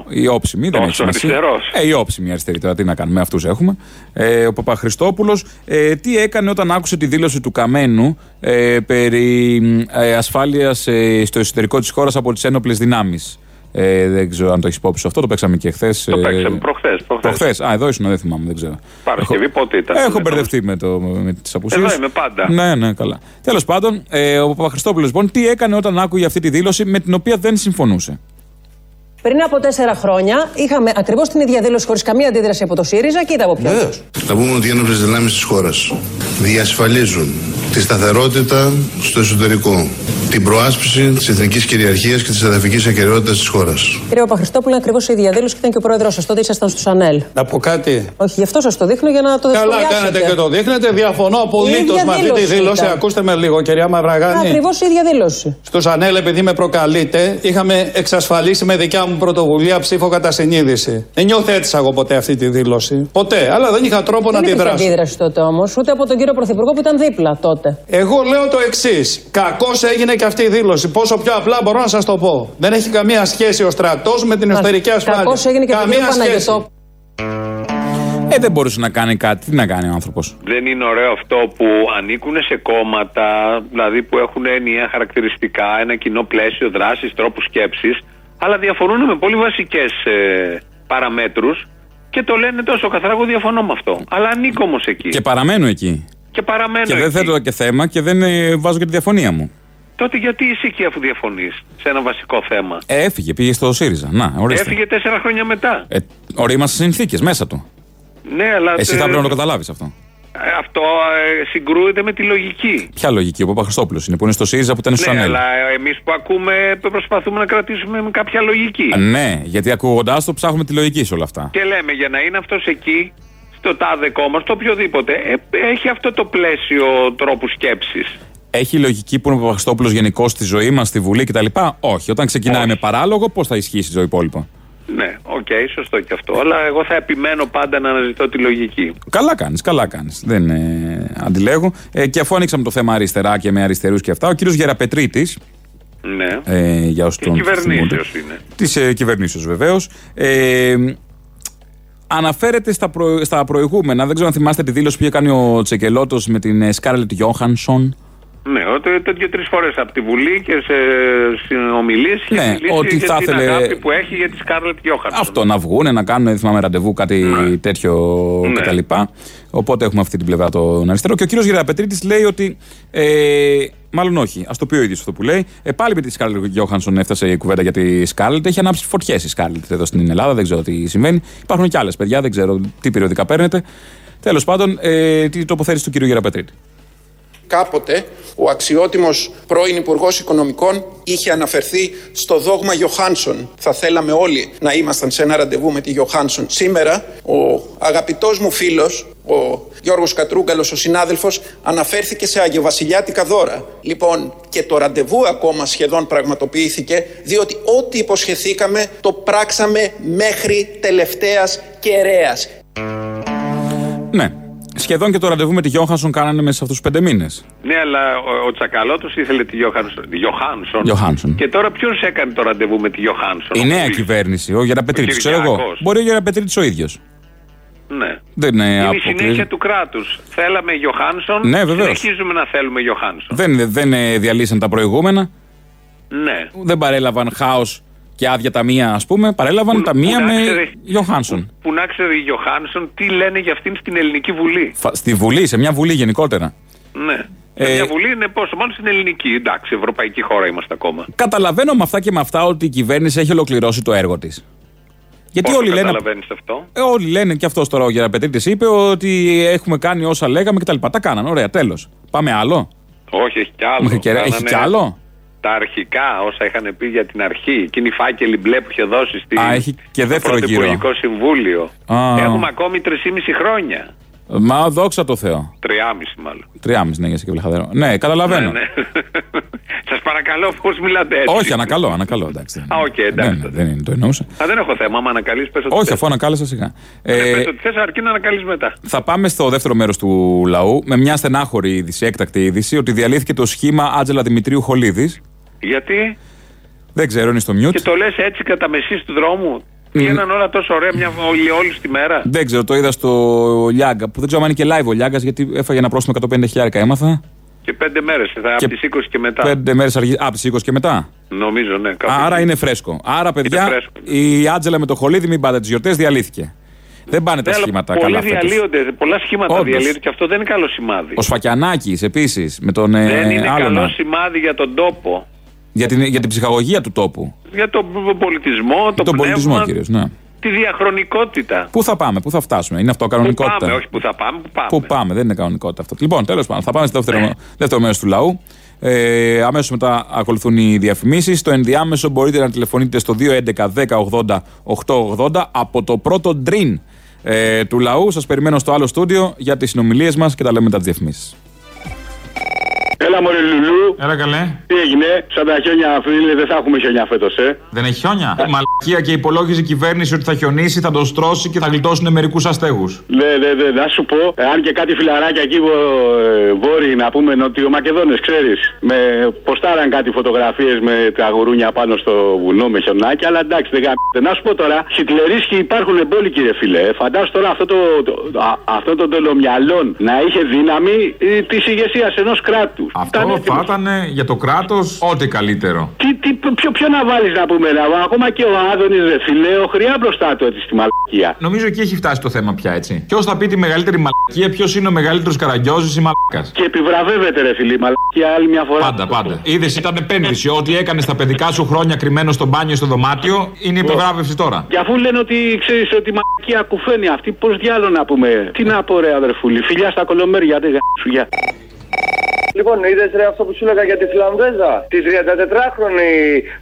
Speaker 7: Η όψιμη, δεν έχει
Speaker 8: Τόσο
Speaker 7: σημασία.
Speaker 8: αριστερός.
Speaker 7: Ε, η όψιμη αριστερή, τώρα τι να κάνουμε, αυτούς έχουμε. Ε, ο Παπαχριστόπουλος, ε, τι έκανε όταν άκουσε τη δήλωση του Καμένου ε, περί ε, ασφάλειας ε, στο εσωτερικό της χώρας από τις ένοπλες δυνάμεις; Ε, δεν ξέρω αν το έχεις υπόψη σου αυτό, το παίξαμε και χθες.
Speaker 8: Το παίξαμε προχθές.
Speaker 7: Προχθές. Α, εδώ ήσουν, δεν θυμάμαι, δεν ξέρω.
Speaker 8: Παρασκευή πότε ήταν.
Speaker 7: Έχω μπερδευτεί με, το, με τις απουσίες.
Speaker 8: Εδώ είμαι πάντα.
Speaker 7: Ναι, ναι, καλά. Τέλος πάντων, ε, ο Παπαχριστόπουλος λοιπόν τι έκανε όταν άκουγε αυτή τη δήλωση με την οποία δεν συμφωνούσε;
Speaker 20: Πριν από τέσσερα χρόνια είχαμε ακριβώς την ίδια δήλωση χωρίς καμία αντίδραση από το ΣΥΡΙΖΑ και είδα από ποιον.
Speaker 21: Να πούμε ότι οι ένοπλες δυνάμεις της χώρας διασφαλίζουν τη σταθερότητα στο εσωτερικό, την προάσπιση της εθνικής κυριαρχίας και της εδαφικής ακεραιότητα της χώρας.
Speaker 20: Κύριε Παπαχριστόπουλο, είναι ακριβώς η ίδια δήλωση και ήταν και ο πρόεδρός σας. Τότε ήσασταν στου ΑΝΕΛ.
Speaker 22: Να πω κάτι.
Speaker 20: Όχι, γι' αυτό σας το δείχνω για να το
Speaker 22: Καλά
Speaker 20: σχολιάσετε.
Speaker 22: κάνετε και το δείχνετε. Διαφωνώ απολύτως
Speaker 20: ίδια
Speaker 22: με αυτή τη
Speaker 20: δήλωση
Speaker 22: δήλωση.
Speaker 20: ήταν.
Speaker 22: Ακούστε με λίγο, κυρία Μαυραγάνη.
Speaker 20: Ακριβώς η ίδια δήλωση.
Speaker 22: Στου ΑΝΕΛ, επειδή με προκαλείτε, είχαμε εξασφαλίσει με δικιά μου πρωτοβουλία ψήφο κατά συνείδηση. Δεν νιώθέτησα εγώ ποτέ αυτή τη δήλωση. Ποτέ. Αλλά δεν είχα τρόπο να
Speaker 20: Δεν υπήρχε
Speaker 22: αντιδράσω.
Speaker 20: αντίδραση τότε όμως, ούτε από τον κύριο Πρωθυπουργό που ήταν δίπλα τότε.
Speaker 22: Εγώ λέω το εξής. Κακώς έγινε και αυτή η δήλωση. Πόσο πιο απλά μπορώ να σας το πω. Δεν έχει καμία σχέση ο στρατός με την εσωτερική ασφάλεια.
Speaker 20: Κακώς έγινε και από τον
Speaker 22: καμία
Speaker 20: κύριο
Speaker 22: σχέση.
Speaker 20: Παναγιωτόπουλο.
Speaker 7: Ε, δεν μπορούσε να κάνει κάτι. Τι να κάνει ο άνθρωπος.
Speaker 8: Δεν είναι ωραίο αυτό που ανήκουν σε κόμματα, δηλαδή που έχουν ενιαία χαρακτηριστικά, ένα κοινό πλαίσιο δράση, τρόπους σκέψης, αλλά διαφωνούν με πολύ βασικές ε, παραμέτρους και το λένε τόσο καθαρά. Εγώ διαφωνώ με αυτό. Αλλά ανήκω όμως εκεί.
Speaker 7: Και παραμένω εκεί.
Speaker 8: Και παραμένω
Speaker 7: Και δεν
Speaker 8: εκεί.
Speaker 7: θέτω και θέμα και δεν ε, βάζω και τη διαφωνία μου.
Speaker 8: Τότε γιατί είσαι εκεί αφού διαφωνείς σε ένα βασικό θέμα;
Speaker 7: Ε, έφυγε, πήγε στο ΣΥΡΙΖΑ. Να, ορίστε.
Speaker 8: Έφυγε τέσσερα χρόνια μετά.
Speaker 7: Ε, ορίμασε συνθήκες μέσα του.
Speaker 8: Ναι, αλλά.
Speaker 7: Εσύ
Speaker 8: ε,
Speaker 7: θα πρέπει να το καταλάβεις αυτό.
Speaker 8: Ε, Αυτό ε, συγκρούεται με τη λογική.
Speaker 7: Ποια λογική, ο Παπαχριστόπουλος είναι που είναι στο ΣΥΡΙΖΑ που ήταν στο
Speaker 8: Ναι,
Speaker 7: ΑΝΕΛ.
Speaker 8: αλλά εμείς που ακούμε προσπαθούμε να κρατήσουμε με κάποια λογική.
Speaker 7: Ε, Ναι, γιατί ακούγοντάς το ψάχνουμε τη λογική σε όλα αυτά.
Speaker 8: Και λέμε για να είναι αυτός εκεί, στο τάδε κόμμα, στο οποιοδήποτε, ε, έχει αυτό το πλαίσιο τρόπου σκέψης.
Speaker 7: Έχει λογική που είναι ο Παπαχριστόπουλος γενικώ στη ζωή μας, στη Βουλή κτλ. Όχι. Όταν ξεκινάει με παράλογο, πώς θα ισχύσει το υπόλοιπο.
Speaker 8: Ναι, οκ, σωστό και αυτό. Αλλά εγώ θα επιμένω πάντα να αναζητώ τη λογική.
Speaker 7: Καλά κάνεις, καλά κάνεις. Δεν ε, αντιλέγω. Ε, και αφού ανοίξαμε το θέμα αριστερά και με αριστερούς και αυτά, ο κύριος Γεραπετρίτης.
Speaker 8: Ναι.
Speaker 7: Ε, για
Speaker 8: όσους
Speaker 7: Της
Speaker 8: κυβερνήσεως είναι.
Speaker 7: Της ε, κυβερνήσεως βεβαίως. Ε, αναφέρεται στα, προ, στα προηγούμενα. Δεν ξέρω αν θυμάστε τη δήλωση που είχε κάνει ο Τσακαλώτος με την Σκάρλετ Γιόχανσον.
Speaker 8: Ναι, ότι το δύο-τρεις φορές από τη Βουλή και σε συνομιλίες έχει
Speaker 7: Ναι,
Speaker 8: μιλήσει
Speaker 7: ότι
Speaker 8: για
Speaker 7: θα
Speaker 8: την
Speaker 7: ήθελε-
Speaker 8: αγάπη που έχει για τη Σκάρλετ Γιόχανσον.
Speaker 7: Αυτό να βγούνε, να κάνουν, δεν θυμάμαι, ραντεβού, κάτι τέτοιο
Speaker 8: Ναι.
Speaker 7: κτλ. Οπότε έχουμε αυτή την πλευρά τον αριστερό. Και ο κύριος Γεραπετρίτης λέει ότι. Ε, μάλλον όχι, ας το πει ο ίδιος αυτό που λέει. Ε, πάλι με τη Σκάρλετ Γιόχανσον έφτασε η κουβέντα για τη Σκάρλετ. Έχει ανάψει φωτιές η Σκάρλετ εδώ στην Ελλάδα, δεν ξέρω τι συμβαίνει. Υπάρχουν και άλλες παιδιά, δεν ξέρω τι περιοδικά παίρνετε. Τέλος πάντων, ε, τι τοποθέτηση του κύριου Γεραπετρίτη.
Speaker 23: Κάποτε ο αξιότιμος πρώην Υπουργός Οικονομικών είχε αναφερθεί στο δόγμα Γιωχάνσον. Θα θέλαμε όλοι να ήμασταν σε ένα ραντεβού με τη Γιωχάνσον. Σήμερα ο αγαπητός μου φίλος, ο Γιώργος Κατρούγκαλος, ο συνάδελφος, αναφέρθηκε σε αγιοβασιλιάτικα δώρα. Λοιπόν, και το ραντεβού ακόμα σχεδόν πραγματοποιήθηκε, διότι ό,τι υποσχεθήκαμε το πράξαμε μέχρι τελευταίας κεραίας.
Speaker 7: Ναι. Σχεδόν και το ραντεβού με τη Γιώχανσον κάνανε μέσα σε αυτούς του πέντε μήνες.
Speaker 8: Ναι, αλλά ο, ο Τσακαλώτος ήθελε τη Γιωχάνσον. Γιωχάνσον.
Speaker 7: Γιωχάνσον.
Speaker 8: Και τώρα ποιος έκανε το ραντεβού με τη Γιωχάνσον.
Speaker 7: Η νέα κυβέρνηση, ο Γεραπετρίτη,
Speaker 8: Ο
Speaker 7: ξέρω εγώ.
Speaker 8: Κυριάκος.
Speaker 7: Μπορεί ο Γεραπετρίτη ο ίδιος.
Speaker 8: Ναι.
Speaker 7: Δεν είναι
Speaker 8: Είναι η
Speaker 7: αποκλεισ-
Speaker 8: συνέχεια του κράτους. Θέλαμε Γιωχάνσον.
Speaker 7: Ναι, βεβαίως.
Speaker 8: Συνεχίζουμε να θέλουμε Γιωχάνσον.
Speaker 7: Δεν, δεν ε, διαλύσαν τα προηγούμενα.
Speaker 8: Ναι.
Speaker 7: Δεν παρέλαβαν χάος και άδεια ταμεία, ας πούμε, παρέλαβαν ταμεία
Speaker 8: που να
Speaker 7: με
Speaker 8: ξέρει-
Speaker 7: Γιωχάνσον.
Speaker 8: Που να ξέρει η Γιωχάνσον τι λένε για αυτήν στην ελληνική βουλή.
Speaker 7: Φα- Στη Βουλή, σε μια Βουλή γενικότερα.
Speaker 8: Ναι.
Speaker 7: Ε,
Speaker 8: Μια βουλή είναι πόσο, μόνο στην ελληνική. Εντάξει, ευρωπαϊκή χώρα είμαστε ακόμα.
Speaker 7: Καταλαβαίνω με αυτά και με αυτά ότι η κυβέρνηση έχει ολοκληρώσει το έργο της. Γιατί
Speaker 8: Πώς
Speaker 7: όλοι
Speaker 8: το
Speaker 7: λένε.
Speaker 8: καταλαβαίνεις αυτό;
Speaker 7: Ε, όλοι λένε και αυτός τώρα ο Γεραπετρίτης είπε ότι έχουμε κάνει όσα λέγαμε κτλ. Τα κάναν. Ωραία, τέλος. Πάμε άλλο.
Speaker 8: Όχι, έχει κι άλλο.
Speaker 7: Μέχρι και- έχει
Speaker 8: Κάνανε
Speaker 7: κι άλλο;
Speaker 8: Τα αρχικά, όσα είχαν πει για την αρχή, εκείνη η φάκελη μπλε που είχε δώσει στη,
Speaker 7: Α, έχει και
Speaker 8: στο
Speaker 7: δεύτερο
Speaker 8: πρώτο
Speaker 7: γύρο.
Speaker 8: Υπουργικό Συμβούλιο.
Speaker 7: Α.
Speaker 8: Έχουμε ακόμη 3,5 χρόνια.
Speaker 7: Μα δόξα τω Θεώ.
Speaker 8: 3,5 μάλλον.
Speaker 7: Τριάμιση ναι, για σε και βλαχαδερό. Ναι, καταλαβαίνω.
Speaker 8: Ναι, ναι. Σας παρακαλώ, πώς μιλάτε έτσι.
Speaker 7: Όχι, ανακαλώ, ανακαλώ. Εντάξει.
Speaker 8: Α, οκ, εντάξει.
Speaker 7: Δεν, δεν είναι, το εννοούσα.
Speaker 8: Α, δεν έχω θέμα. Άμα ανακαλείς, πες ότι.
Speaker 7: Όχι,
Speaker 8: θες.
Speaker 7: αφού ανακάλεσα σιγά.
Speaker 8: Ε,
Speaker 7: Ε,
Speaker 8: πες ότι θες, αρκεί να ανακαλείς μετά.
Speaker 7: θα πάμε στο δεύτερο μέρος του λαού με μια στενάχωρη είδηση, έκτακτη είδηση, ότι διαλύθηκε το σχήμα Άτζελα Δημητρίου Χολίδης.
Speaker 8: Γιατί;
Speaker 7: Δεν ξέρω, είναι στο μιούτ.
Speaker 8: και το λες έτσι κατά μεσής του δρόμου. Πήγαιναν όλα τόσο ωραία μια όλη, όλη τη μέρα.
Speaker 7: Δεν ξέρω, το είδα στο Λιάγκα, που δεν ξέρω αν είναι και live ο Λιάγκας, γιατί έφαγε ένα πρόστιμο 150 χιλιάρικα, έμαθα.
Speaker 8: Και πέντε μέρες. Από τις 20 και μετά.
Speaker 7: Πέντε μέρες αργή. Α, από τις 20 και μετά.
Speaker 8: Νομίζω, ναι. κάπου
Speaker 7: Άρα
Speaker 8: εκεί.
Speaker 7: είναι φρέσκο. Άρα, παιδιά,
Speaker 8: φρέσκο.
Speaker 7: η Άτζελα με το Χολίδη, μην πάτε τις γιορτές, διαλύθηκε. Δεν πάνε τα
Speaker 8: Ναι, αλλά
Speaker 7: σχήματα
Speaker 8: πολλοί
Speaker 7: καλά φέτος.
Speaker 8: διαλύονται. Πολλά σχήματα
Speaker 7: Όντως.
Speaker 8: διαλύονται και αυτό δεν είναι καλό σημάδι.
Speaker 7: Ο Σφακιανάκης επίσης με τον ε,
Speaker 8: δεν είναι
Speaker 7: άλλον.
Speaker 8: καλό σημάδι για τον τόπο.
Speaker 7: Για την, για την ψυχαγωγία του τόπου.
Speaker 8: Για τον πολιτισμό, τον,
Speaker 7: τον
Speaker 8: πνεύμα,
Speaker 7: πολιτισμό κυρίως. Ναι.
Speaker 8: τη διαχρονικότητα.
Speaker 7: Πού θα πάμε, πού θα φτάσουμε. Είναι αυτό
Speaker 8: Πού
Speaker 7: κανονικότητα.
Speaker 8: πάμε, όχι που θα πάμε, που πάμε.
Speaker 7: Πού πάμε, δεν είναι κανονικότητα αυτό. Λοιπόν, τέλος πάντων, θα πάμε στο δεύτερο, δεύτερο μέρος του λαού. Ε, Αμέσως μετά ακολουθούν οι διαφημίσεις. Στο ενδιάμεσο μπορείτε να τηλεφωνείτε στο 211 1080 880 από το πρώτο ντριν ε, του λαού. Σας περιμένω στο άλλο στούντιο για τις συνομιλίες μας και τα λέμε μετά τις διαφημίσεις.
Speaker 24: Έλα μωρέ Λουλού.
Speaker 7: Έλα καλέ.
Speaker 24: Τι έγινε, σαν τα χιόνια φίλε, δεν θα έχουμε χιόνια φέτος, ε.
Speaker 7: Δεν έχει χιόνια. Μαλακία και υπολόγιζε η κυβέρνηση ότι θα χιονίσει, θα το στρώσει και θα γλιτώσουν μερικούς αστέγους.
Speaker 24: Ναι, ναι, ναι, να σου πω, ε, αν και κάτι φιλαράκια εκεί βο- ε, βόρειοι να πούμε νοτιομακεδόνε, ξέρεις. Με ποστάραν κάτι φωτογραφίες με τα γουρούνια πάνω στο βουνό με χιονάκι, αλλά εντάξει, δεν γάμισε. Να σου πω τώρα, χιτλερίσκοι υπάρχουν εμπόλοι, κύριε φίλε. Ε, Φαντάσου τώρα αυτό το, το, α- αυτό το τελομυαλόν να είχε δύναμη της ηγεσίας ενός κράτους.
Speaker 7: Αυτό θα ήταν για το κράτος ό,τι καλύτερο.
Speaker 24: Τι, τι, ποιο, ποιο να βάλεις να πούμε, να, ακόμα και ο Άδωνης, ρε φιλέ, ο χρειά μπροστά του έτσι στη μαλακία.
Speaker 7: Νομίζω εκεί έχει φτάσει το θέμα πια, έτσι. Ποιος θα πει τη μεγαλύτερη μαλακία, ποιος είναι ο μεγαλύτερος καραγκιόζης ή μαλακάς.
Speaker 24: Και επιβραβεύεται, ρε φίλε, η μαλακία άλλη μια φορά.
Speaker 7: Πάντα, πάντα. Είδες, ήταν επένδυση. Ό,τι έκανες στα παιδικά σου χρόνια κρυμμένο στο μπάνιο ή στο δωμάτιο είναι υπεγράβευση τώρα.
Speaker 24: Και αφού λένε ότι ξέρεις ότι η μαλακία κουφαίνει αυτή, πώς διάολο να πούμε. Τι να πω, ρε αδερφούλη, φιλιά στα κολομέρια, δεν σου γεια.
Speaker 25: Λοιπόν, είδες ρε αυτό που σου έλεγα για τη Φιλανδέζα. Τη 34χρονη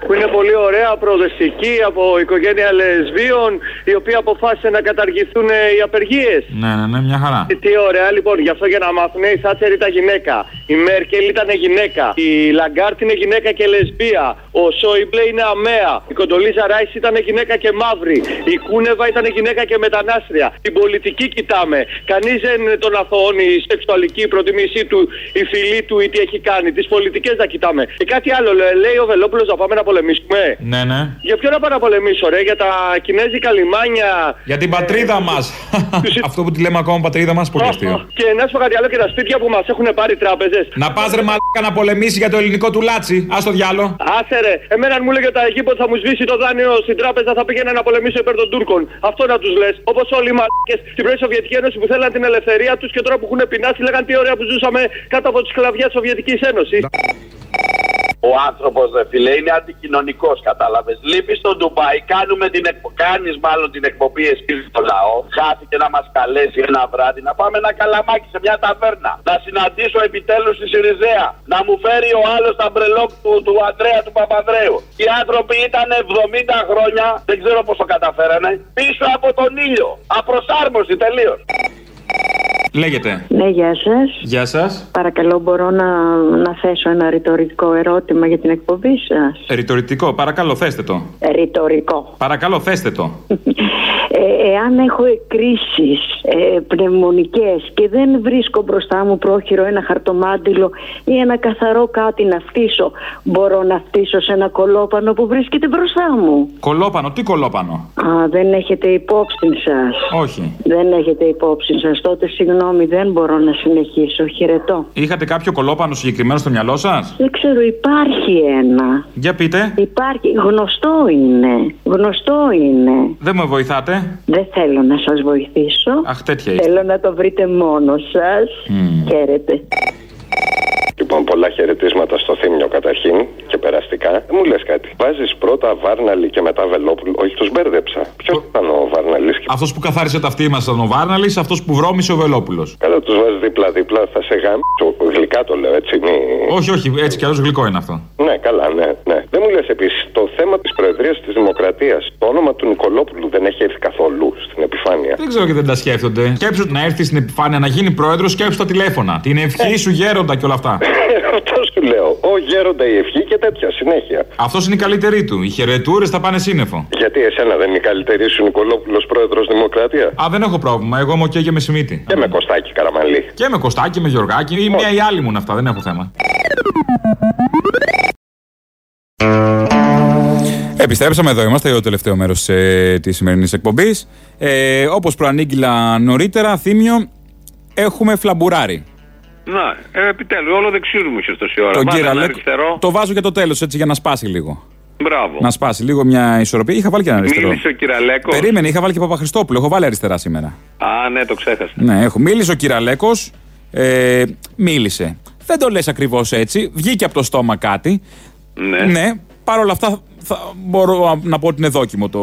Speaker 25: που είναι πολύ ωραία, προοδευτική από οικογένεια λεσβίων, η οποία αποφάσισε να καταργηθούν ε, οι απεργίες.
Speaker 7: Ναι, ναι, ναι, μια χαρά.
Speaker 25: Τι ωραία, λοιπόν, γι' αυτό για να μάθουν η Θάτσερ ήταν γυναίκα. Η Μέρκελ ήταν γυναίκα. Η Λαγκάρντ είναι γυναίκα και λεσβία. Ο Σόιμπλε είναι αμαία. Η Κοντολίζα Ράις ήταν γυναίκα και μαύρη. Η Κούνεβα ήταν γυναίκα και μετανάστρια. Την πολιτική κοιτάμε. Κανείς δεν τον αθωώνει η σεξουαλική προτιμήσή του, η φιλή του ή τι έχει κάνει. Τις πολιτικές να κοιτάμε. Και κάτι άλλο, λέ- λέει ο Βελόπουλος να πάμε να πολεμήσουμε.
Speaker 7: Ναι, ναι.
Speaker 25: Για ποιο να πάω να πολεμήσω, ρε, για τα κινέζικα λιμάνια.
Speaker 7: Για την πατρίδα μας. Αυτό που τη λέμε ακόμα πατρίδα μας, πολύ αστείο.
Speaker 25: Και να σου πω κάτι άλλο και τα σπίτια που μας έχουν πάρει τράπεζες.
Speaker 7: Να πας ρε μαλάκα να πολεμήσεις για το ελληνικό του λάτσι. Α το διάλο.
Speaker 25: Άσε ρε, εμένα αν μου λέγε τα Αιγύπτος θα μου σβήσει το δάνειο στην τράπεζα θα πήγαινα να πολεμήσω υπέρ των Τούρκων. Αυτό να τους λες. Όπως όλοι οι μαλάκες στην πρώην Σοβιετική Ένωση που θέλαν την ελευθερία τους και τώρα που έχουν πεινάσει λέγαν τι ωραία που ζούσαμε κάτω από τη σκλαβιά τη Σοβιετικής Ένωσης.
Speaker 26: Ο άνθρωπος, δε φίλε, είναι αντικοινωνικός, κατάλαβες. Λείπεις στο Ντουμπάι, κάνουμε την εκπο... κάνεις μάλλον την εκπομπή εσύ στο λαό. Χάθηκε να μας καλέσει ένα βράδυ να πάμε ένα καλαμάκι σε μια ταβέρνα. Να συναντήσω επιτέλους τη Σιριζέα. Να μου φέρει ο άλλος τα μπρελόκ του, του Αντρέα του Παπαδρέου. Οι άνθρωποι ήταν 70 χρόνια, δεν ξέρω πώς το καταφέρανε, πίσω από τον ήλιο. Απροσάρμοστη τελείως.
Speaker 7: Λέγεται.
Speaker 27: Ναι, γεια σας.
Speaker 7: Γεια σας.
Speaker 27: Παρακαλώ, μπορώ να, να θέσω ένα ρητορικό ερώτημα για την εκπομπή σας;
Speaker 7: Ρητορικό, παρακαλώ, θέστε το.
Speaker 27: Ρητορικό.
Speaker 7: Παρακαλώ, θέστε το.
Speaker 27: Ε, εάν έχω εκκρίσεις ε, πνευμονικές και δεν βρίσκω μπροστά μου πρόχειρο ένα χαρτομάτιλο ή ένα καθαρό κάτι να φτύσω, μπορώ να φτύσω σε ένα κολόπανο που βρίσκεται μπροστά μου;
Speaker 7: Κολόπανο, τι κολόπανο;
Speaker 27: Α, δεν έχετε υπόψη σας.
Speaker 7: Όχι.
Speaker 27: Δεν έχετε υπόψη σας. Τότε συγγνώμη Συγγνώμη, δεν μπορώ να συνεχίσω. Χαιρετώ.
Speaker 7: Είχατε κάποιο κολόπανο συγκεκριμένο στο μυαλό σας;
Speaker 27: Δεν ξέρω, υπάρχει ένα.
Speaker 7: Για πείτε.
Speaker 27: Υπάρχει. Γνωστό είναι. Γνωστό είναι.
Speaker 7: Δεν με βοηθάτε;
Speaker 27: Δεν θέλω να σας βοηθήσω.
Speaker 7: Αχ, τέτοια είστε.
Speaker 27: Θέλω να το βρείτε μόνος σας. Χαίρετε.
Speaker 28: Λοιπόν, πολλά χαιρετίσματα στο Θήμιο καταρχήν και περαστικά. Δεν μου λες κάτι. Βάζεις πρώτα Βάρναλη και μετά Βελόπουλο. Όχι, τους μπέρδεψα. Ποιος ήταν ο Βάρναλης και.
Speaker 7: Αυτός που καθάρισε τα αυτή μας ήταν ο Βάρναλης, αυτός που βρώμισε ο Βελόπουλος.
Speaker 28: Καλά, τους βάζεις δίπλα-δίπλα, θα σε γάμψω. Γλυκά το λέω, έτσι. Μη...
Speaker 7: Όχι, όχι, έτσι κι αλλιώς γλυκό είναι αυτό.
Speaker 28: Ναι, καλά, ναι, ναι. Δεν μου λες επίσης, το θέμα της Προεδρίας της Δημοκρατίας, το όνομα του Νικολόπουλου δεν έχει έρθει καθόλου στην επιφάνεια.
Speaker 7: Δεν ξέρω γιατί δεν τα σκέφτονται. Σκέψου να έρθει στην επιφάνεια να γίνει πρόεδρος, σκέψου τα τηλέφωνα. Την ευχή σου γέροντα και όλα αυτά.
Speaker 28: Αυτό σου λέω. Ο γέροντα η ευχή και τέτοια συνέχεια.
Speaker 7: Αυτός είναι η καλύτερη του. Οι χαιρετούρες θα πάνε σύννεφο.
Speaker 28: Γιατί εσένα δεν είναι η καλύτερη σου Νικολόπουλος πρόεδρος Δημοκρατίας;
Speaker 7: Α, δεν έχω πρόβλημα. Εγώ είμαι και με Σιμίτη.
Speaker 28: Και με Κωστάκι Καραμαλή.
Speaker 7: Και με Κωστάκι, με Γιωργάκι. Ή μία ή άλλη μου αυτά. Δεν έχω θέμα. Επιστρέψαμε εδώ, είμαστε το τελευταίο μέρος ε, της σημερινής εκπομπής. Ε, Όπως προανήγγειλα νωρίτερα, θύμιο, έχουμε φλαμπουράρι.
Speaker 8: Να, ε, επιτέλους, όλο δεξιού μου είχε τόση ώρα.
Speaker 7: Τον
Speaker 8: Βάλε
Speaker 7: κύρα
Speaker 8: ένα
Speaker 7: Λέκο.
Speaker 8: αριστερό.
Speaker 7: Το βάζω για το τέλος, έτσι για να σπάσει λίγο.
Speaker 8: Μπράβο.
Speaker 7: Να σπάσει λίγο μια ισορροπία. Είχα βάλει και ένα αριστερό.
Speaker 8: Μίλησε ο Κυραλέκο.
Speaker 7: Περίμενε, είχα βάλει και Παπαχριστόπουλο. Έχω βάλει αριστερά σήμερα.
Speaker 8: Α, ναι, το ξέχασα.
Speaker 7: Ναι, έχω. Μίλησε ο Κυραλέκο. Ε, μίλησε. Δεν το λες ακριβώς έτσι. Βγήκε από το στόμα κάτι.
Speaker 8: Ναι.
Speaker 7: Ναι, Παρ' όλα αυτά θα μπορώ να πω ότι είναι δόκιμο το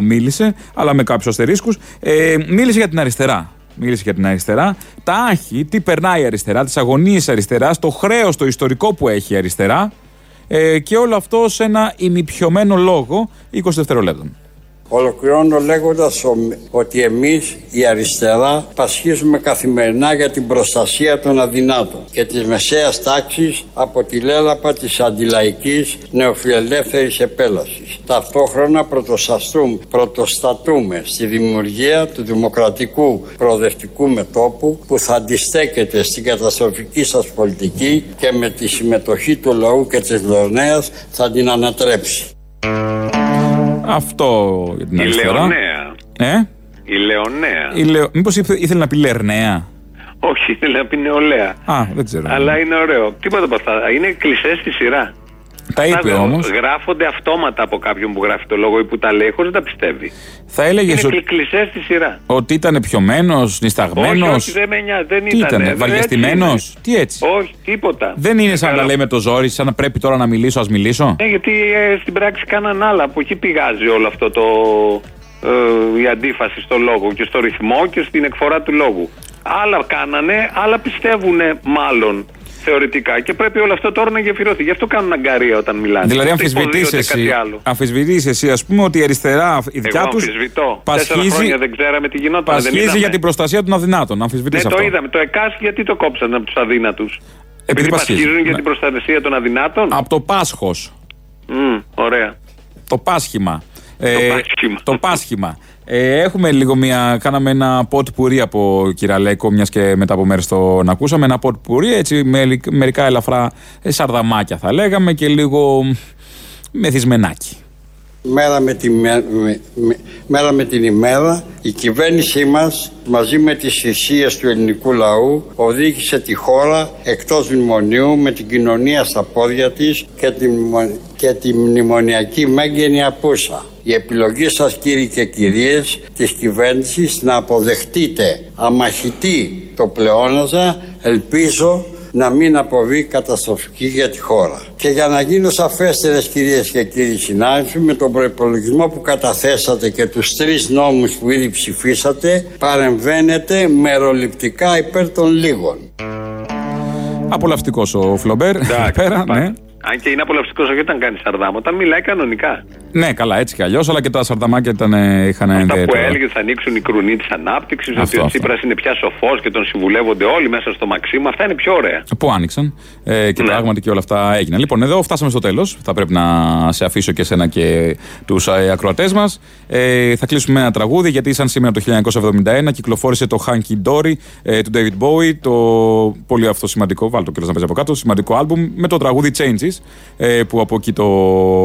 Speaker 7: μίλησε, αλλά με κάποιους αστερίσκους. Ε, μίλησε για την αριστερά. Μίλησε για την αριστερά. Τα άχη, τι περνάει η αριστερά, τις αγωνίες αριστεράς, το χρέος, το ιστορικό που έχει η αριστερά. Ε, και όλο αυτό σε ένα ημιπιωμένο λόγο 20 δευτερολέπτων.
Speaker 29: Ολοκληρώνω λέγοντας ο- ότι εμείς η αριστερά πασχίζουμε καθημερινά για την προστασία των αδυνάτων και της μεσαίας τάξης από τη λέλαπα της αντιλαϊκής νεοφιλελεύθερης επέλασης. Ταυτόχρονα πρωτοστατούμε, πρωτοστατούμε στη δημιουργία του δημοκρατικού προοδευτικού μετόπου που θα αντιστέκεται στην καταστροφική σας πολιτική και με τη συμμετοχή του λαού και της Λεωνέας θα την ανατρέψει.
Speaker 7: Αυτό για την
Speaker 8: Η
Speaker 7: αριστερά.
Speaker 8: Λεωνέα.
Speaker 7: Ε;
Speaker 8: Η Λεωνέα.
Speaker 7: Η Λεω... Μήπως ήθε- ήθελε να πει Λερναία;
Speaker 8: Όχι, ήθελε να πει νεολαία.
Speaker 7: Α, δεν ξέρω.
Speaker 8: Αλλά είναι ωραίο. Τίποτα από αυτά. Είναι κλεισέ στη σειρά.
Speaker 7: Τα είπε
Speaker 8: Αυτά
Speaker 7: όμως.
Speaker 8: Γράφονται αυτόματα από κάποιον που γράφει το λόγο ή που τα λέει χωρίς να τα πιστεύει.
Speaker 7: Θα έλεγες
Speaker 8: Είναι
Speaker 7: ότι,
Speaker 8: κλεισέ στη σειρά.
Speaker 7: ότι ήταν πιωμένο, νησταγμένο.
Speaker 8: Όχι, όχι, δεν με νοιάζει. Δεν
Speaker 7: Τι
Speaker 8: ήτανε.
Speaker 7: ήτανε,
Speaker 8: Δεν-
Speaker 7: βαριεστημένος;
Speaker 8: έτσι
Speaker 7: Τι έτσι;
Speaker 8: είναι. Όχι, τίποτα.
Speaker 7: Δεν είναι σαν να τα
Speaker 8: Καλά.
Speaker 7: λέει με το ζόρι, σαν να πρέπει τώρα να μιλήσω, ας μιλήσω;
Speaker 8: Ναι, γιατί ε, στην πράξη κάναν άλλα. Από εκεί πηγάζει όλο αυτό το. Ε, η αντίφαση στο λόγο και στο ρυθμό και στην εκφορά του λόγου. Άλλα κάνανε, άλλα πιστεύουν μάλλον θεωρητικά και πρέπει όλο αυτό τώρα να γεφυρωθεί. Γι' αυτό κάνουν αγκαρία όταν μιλάνε.
Speaker 7: Δηλαδή,
Speaker 8: Δεν
Speaker 7: αμφισβητείς
Speaker 8: υποδίονται
Speaker 7: εσύ,
Speaker 8: κάτι άλλο.
Speaker 7: αμφισβητείς εσύ, ας πούμε, ότι η αριστερά, η δικιά
Speaker 8: Εγώ
Speaker 7: τους.
Speaker 8: αμφισβητώ. Τέσσερα χρόνια δεν ξέραμε τι γινόταν. δεν
Speaker 7: Πασχίζει
Speaker 8: είδαμε.
Speaker 7: για την προστασία των αδυνάτων. Αμφισβητείς
Speaker 8: Ναι,
Speaker 7: αυτό.
Speaker 8: το είδαμε. Το ΕΚΑΣ γιατί το κόψαν από τους αδύνατους;
Speaker 7: Επειδή πασχίζει,
Speaker 8: πασχίζουν για
Speaker 7: ναι.
Speaker 8: την προστασία των αδυνάτων;
Speaker 7: Από το Πάσχος.
Speaker 8: Μμ, ωραία.
Speaker 7: Το Πάσχημα. Ε,
Speaker 8: Πάσχημα.
Speaker 7: το Πάσχημα. Ε, έχουμε λίγο μια. Κάναμε ένα πότ πουρί από Κυραλέκο, μιας και μετά από μέρες τον ακούσαμε. Ένα πότ πουρί, έτσι με λι- μερικά ελαφρά ε, σαρδαμάκια θα λέγαμε και λίγο μ, μεθυσμενάκι.
Speaker 29: Μέρα με, τη, με- με- με- μέρα με την ημέρα η κυβέρνησή μας μαζί με τις θυσίες του ελληνικού λαού οδήγησε τη χώρα εκτός μνημονίου με την κοινωνία στα πόδια της και τη, μνημο- και τη μνημονιακή μέγενη απούσα. Η επιλογή σας κύριοι και κυρίες της κυβέρνησης να αποδεχτείτε αμαχητή το πλεόναζα ελπίζω να μην αποβεί καταστροφική για τη χώρα. Και για να γίνω σαφέστερες κυρίες και κύριοι συνάδελφοι, με τον προπολογισμό που καταθέσατε και τους τρεις νόμους που ήδη ψηφίσατε, παρεμβαίνετε μεροληπτικά υπέρ των λίγων.
Speaker 7: Απολαυστικός ο Φλομπέρ. εκεί πέρα, ναι.
Speaker 8: Αν και είναι απολαυστικός όχι όταν κάνεις σαρδάμα, όταν μιλάει κανονικά.
Speaker 7: ναι, καλά, έτσι κι αλλιώς, αλλά και τα σαρδαμάκια ήταν, ε, είχαν
Speaker 8: Αυτά που
Speaker 7: ενδιαφέρον.
Speaker 8: έλεγε ότι θα ανοίξουν οι κρουνοί της ανάπτυξης, ότι
Speaker 7: Αυτό,
Speaker 8: ο
Speaker 7: αυτό.
Speaker 8: Τσίπρας είναι πια σοφός και τον συμβουλεύονται όλοι μέσα στο Μαξίμου. Αυτά είναι πιο ωραία.
Speaker 7: Που άνοιξαν ε,
Speaker 8: Ναι.
Speaker 7: και πράγματι και όλα αυτά έγιναν. Λοιπόν, εδώ φτάσαμε στο τέλος. Θα πρέπει να σε αφήσω και σένα και τους ε, ακροατές μας. Ε, θα κλείσουμε με ένα τραγούδι γιατί, σαν σήμερα το 1971, κυκλοφόρησε το Hanky Dory ε, του David Bowie. Το πολύ αυτό σημαντικό, βάλτε το και να παίζει από κάτω, σημαντικό άλμπουμ με το τραγούδι Changes. Βουλή. Ε, που από εκεί το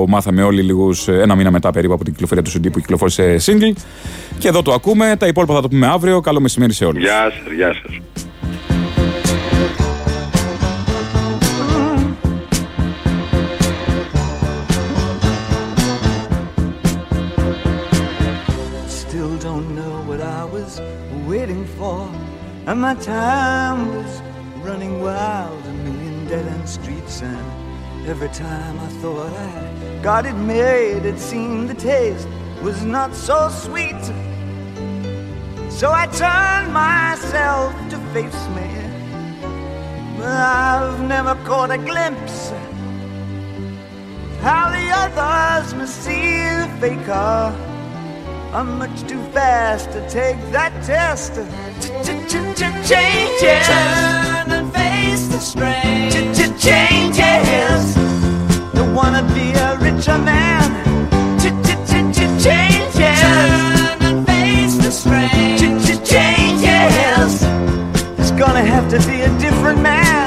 Speaker 7: μάθαμε όλοι λίγους ένα μήνα μετά περίπου από την κυκλοφορία του CD που κυκλοφόρησε single. Και εδώ το ακούμε. Τα υπόλοιπα θα το πούμε αύριο. Καλό μεσημέρι σε όλους.
Speaker 8: Γεια σας, γεια σας.
Speaker 30: Still don't know what I was waiting for. And my time was running wild, a million dead end streets. And every time I thought I got it made, it seemed the taste was not so sweet. So I turned myself to face me. But I've never caught a glimpse of how the others must see the faker. I'm much too fast to take that test. Changes. Turn and face the strain. Changes. Don't wanna be a richer man. Ch-ch-ch-changes. Turn and face the strain. Changes. It's gonna have to be a different man.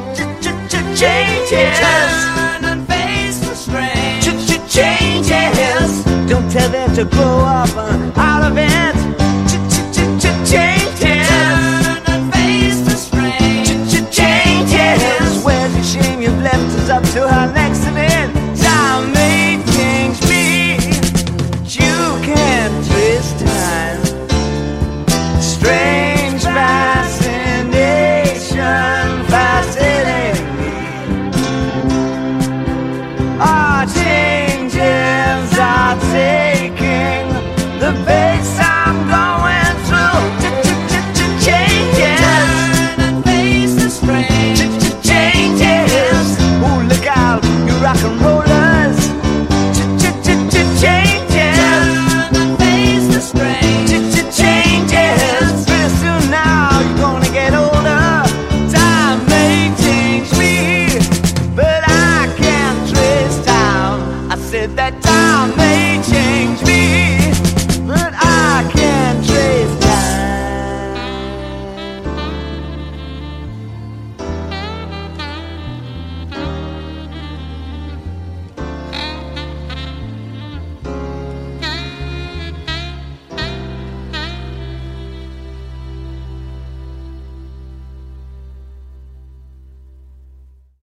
Speaker 30: Changes. Turn and face the strange. Changes. Don't tell them to grow up uh, out of it.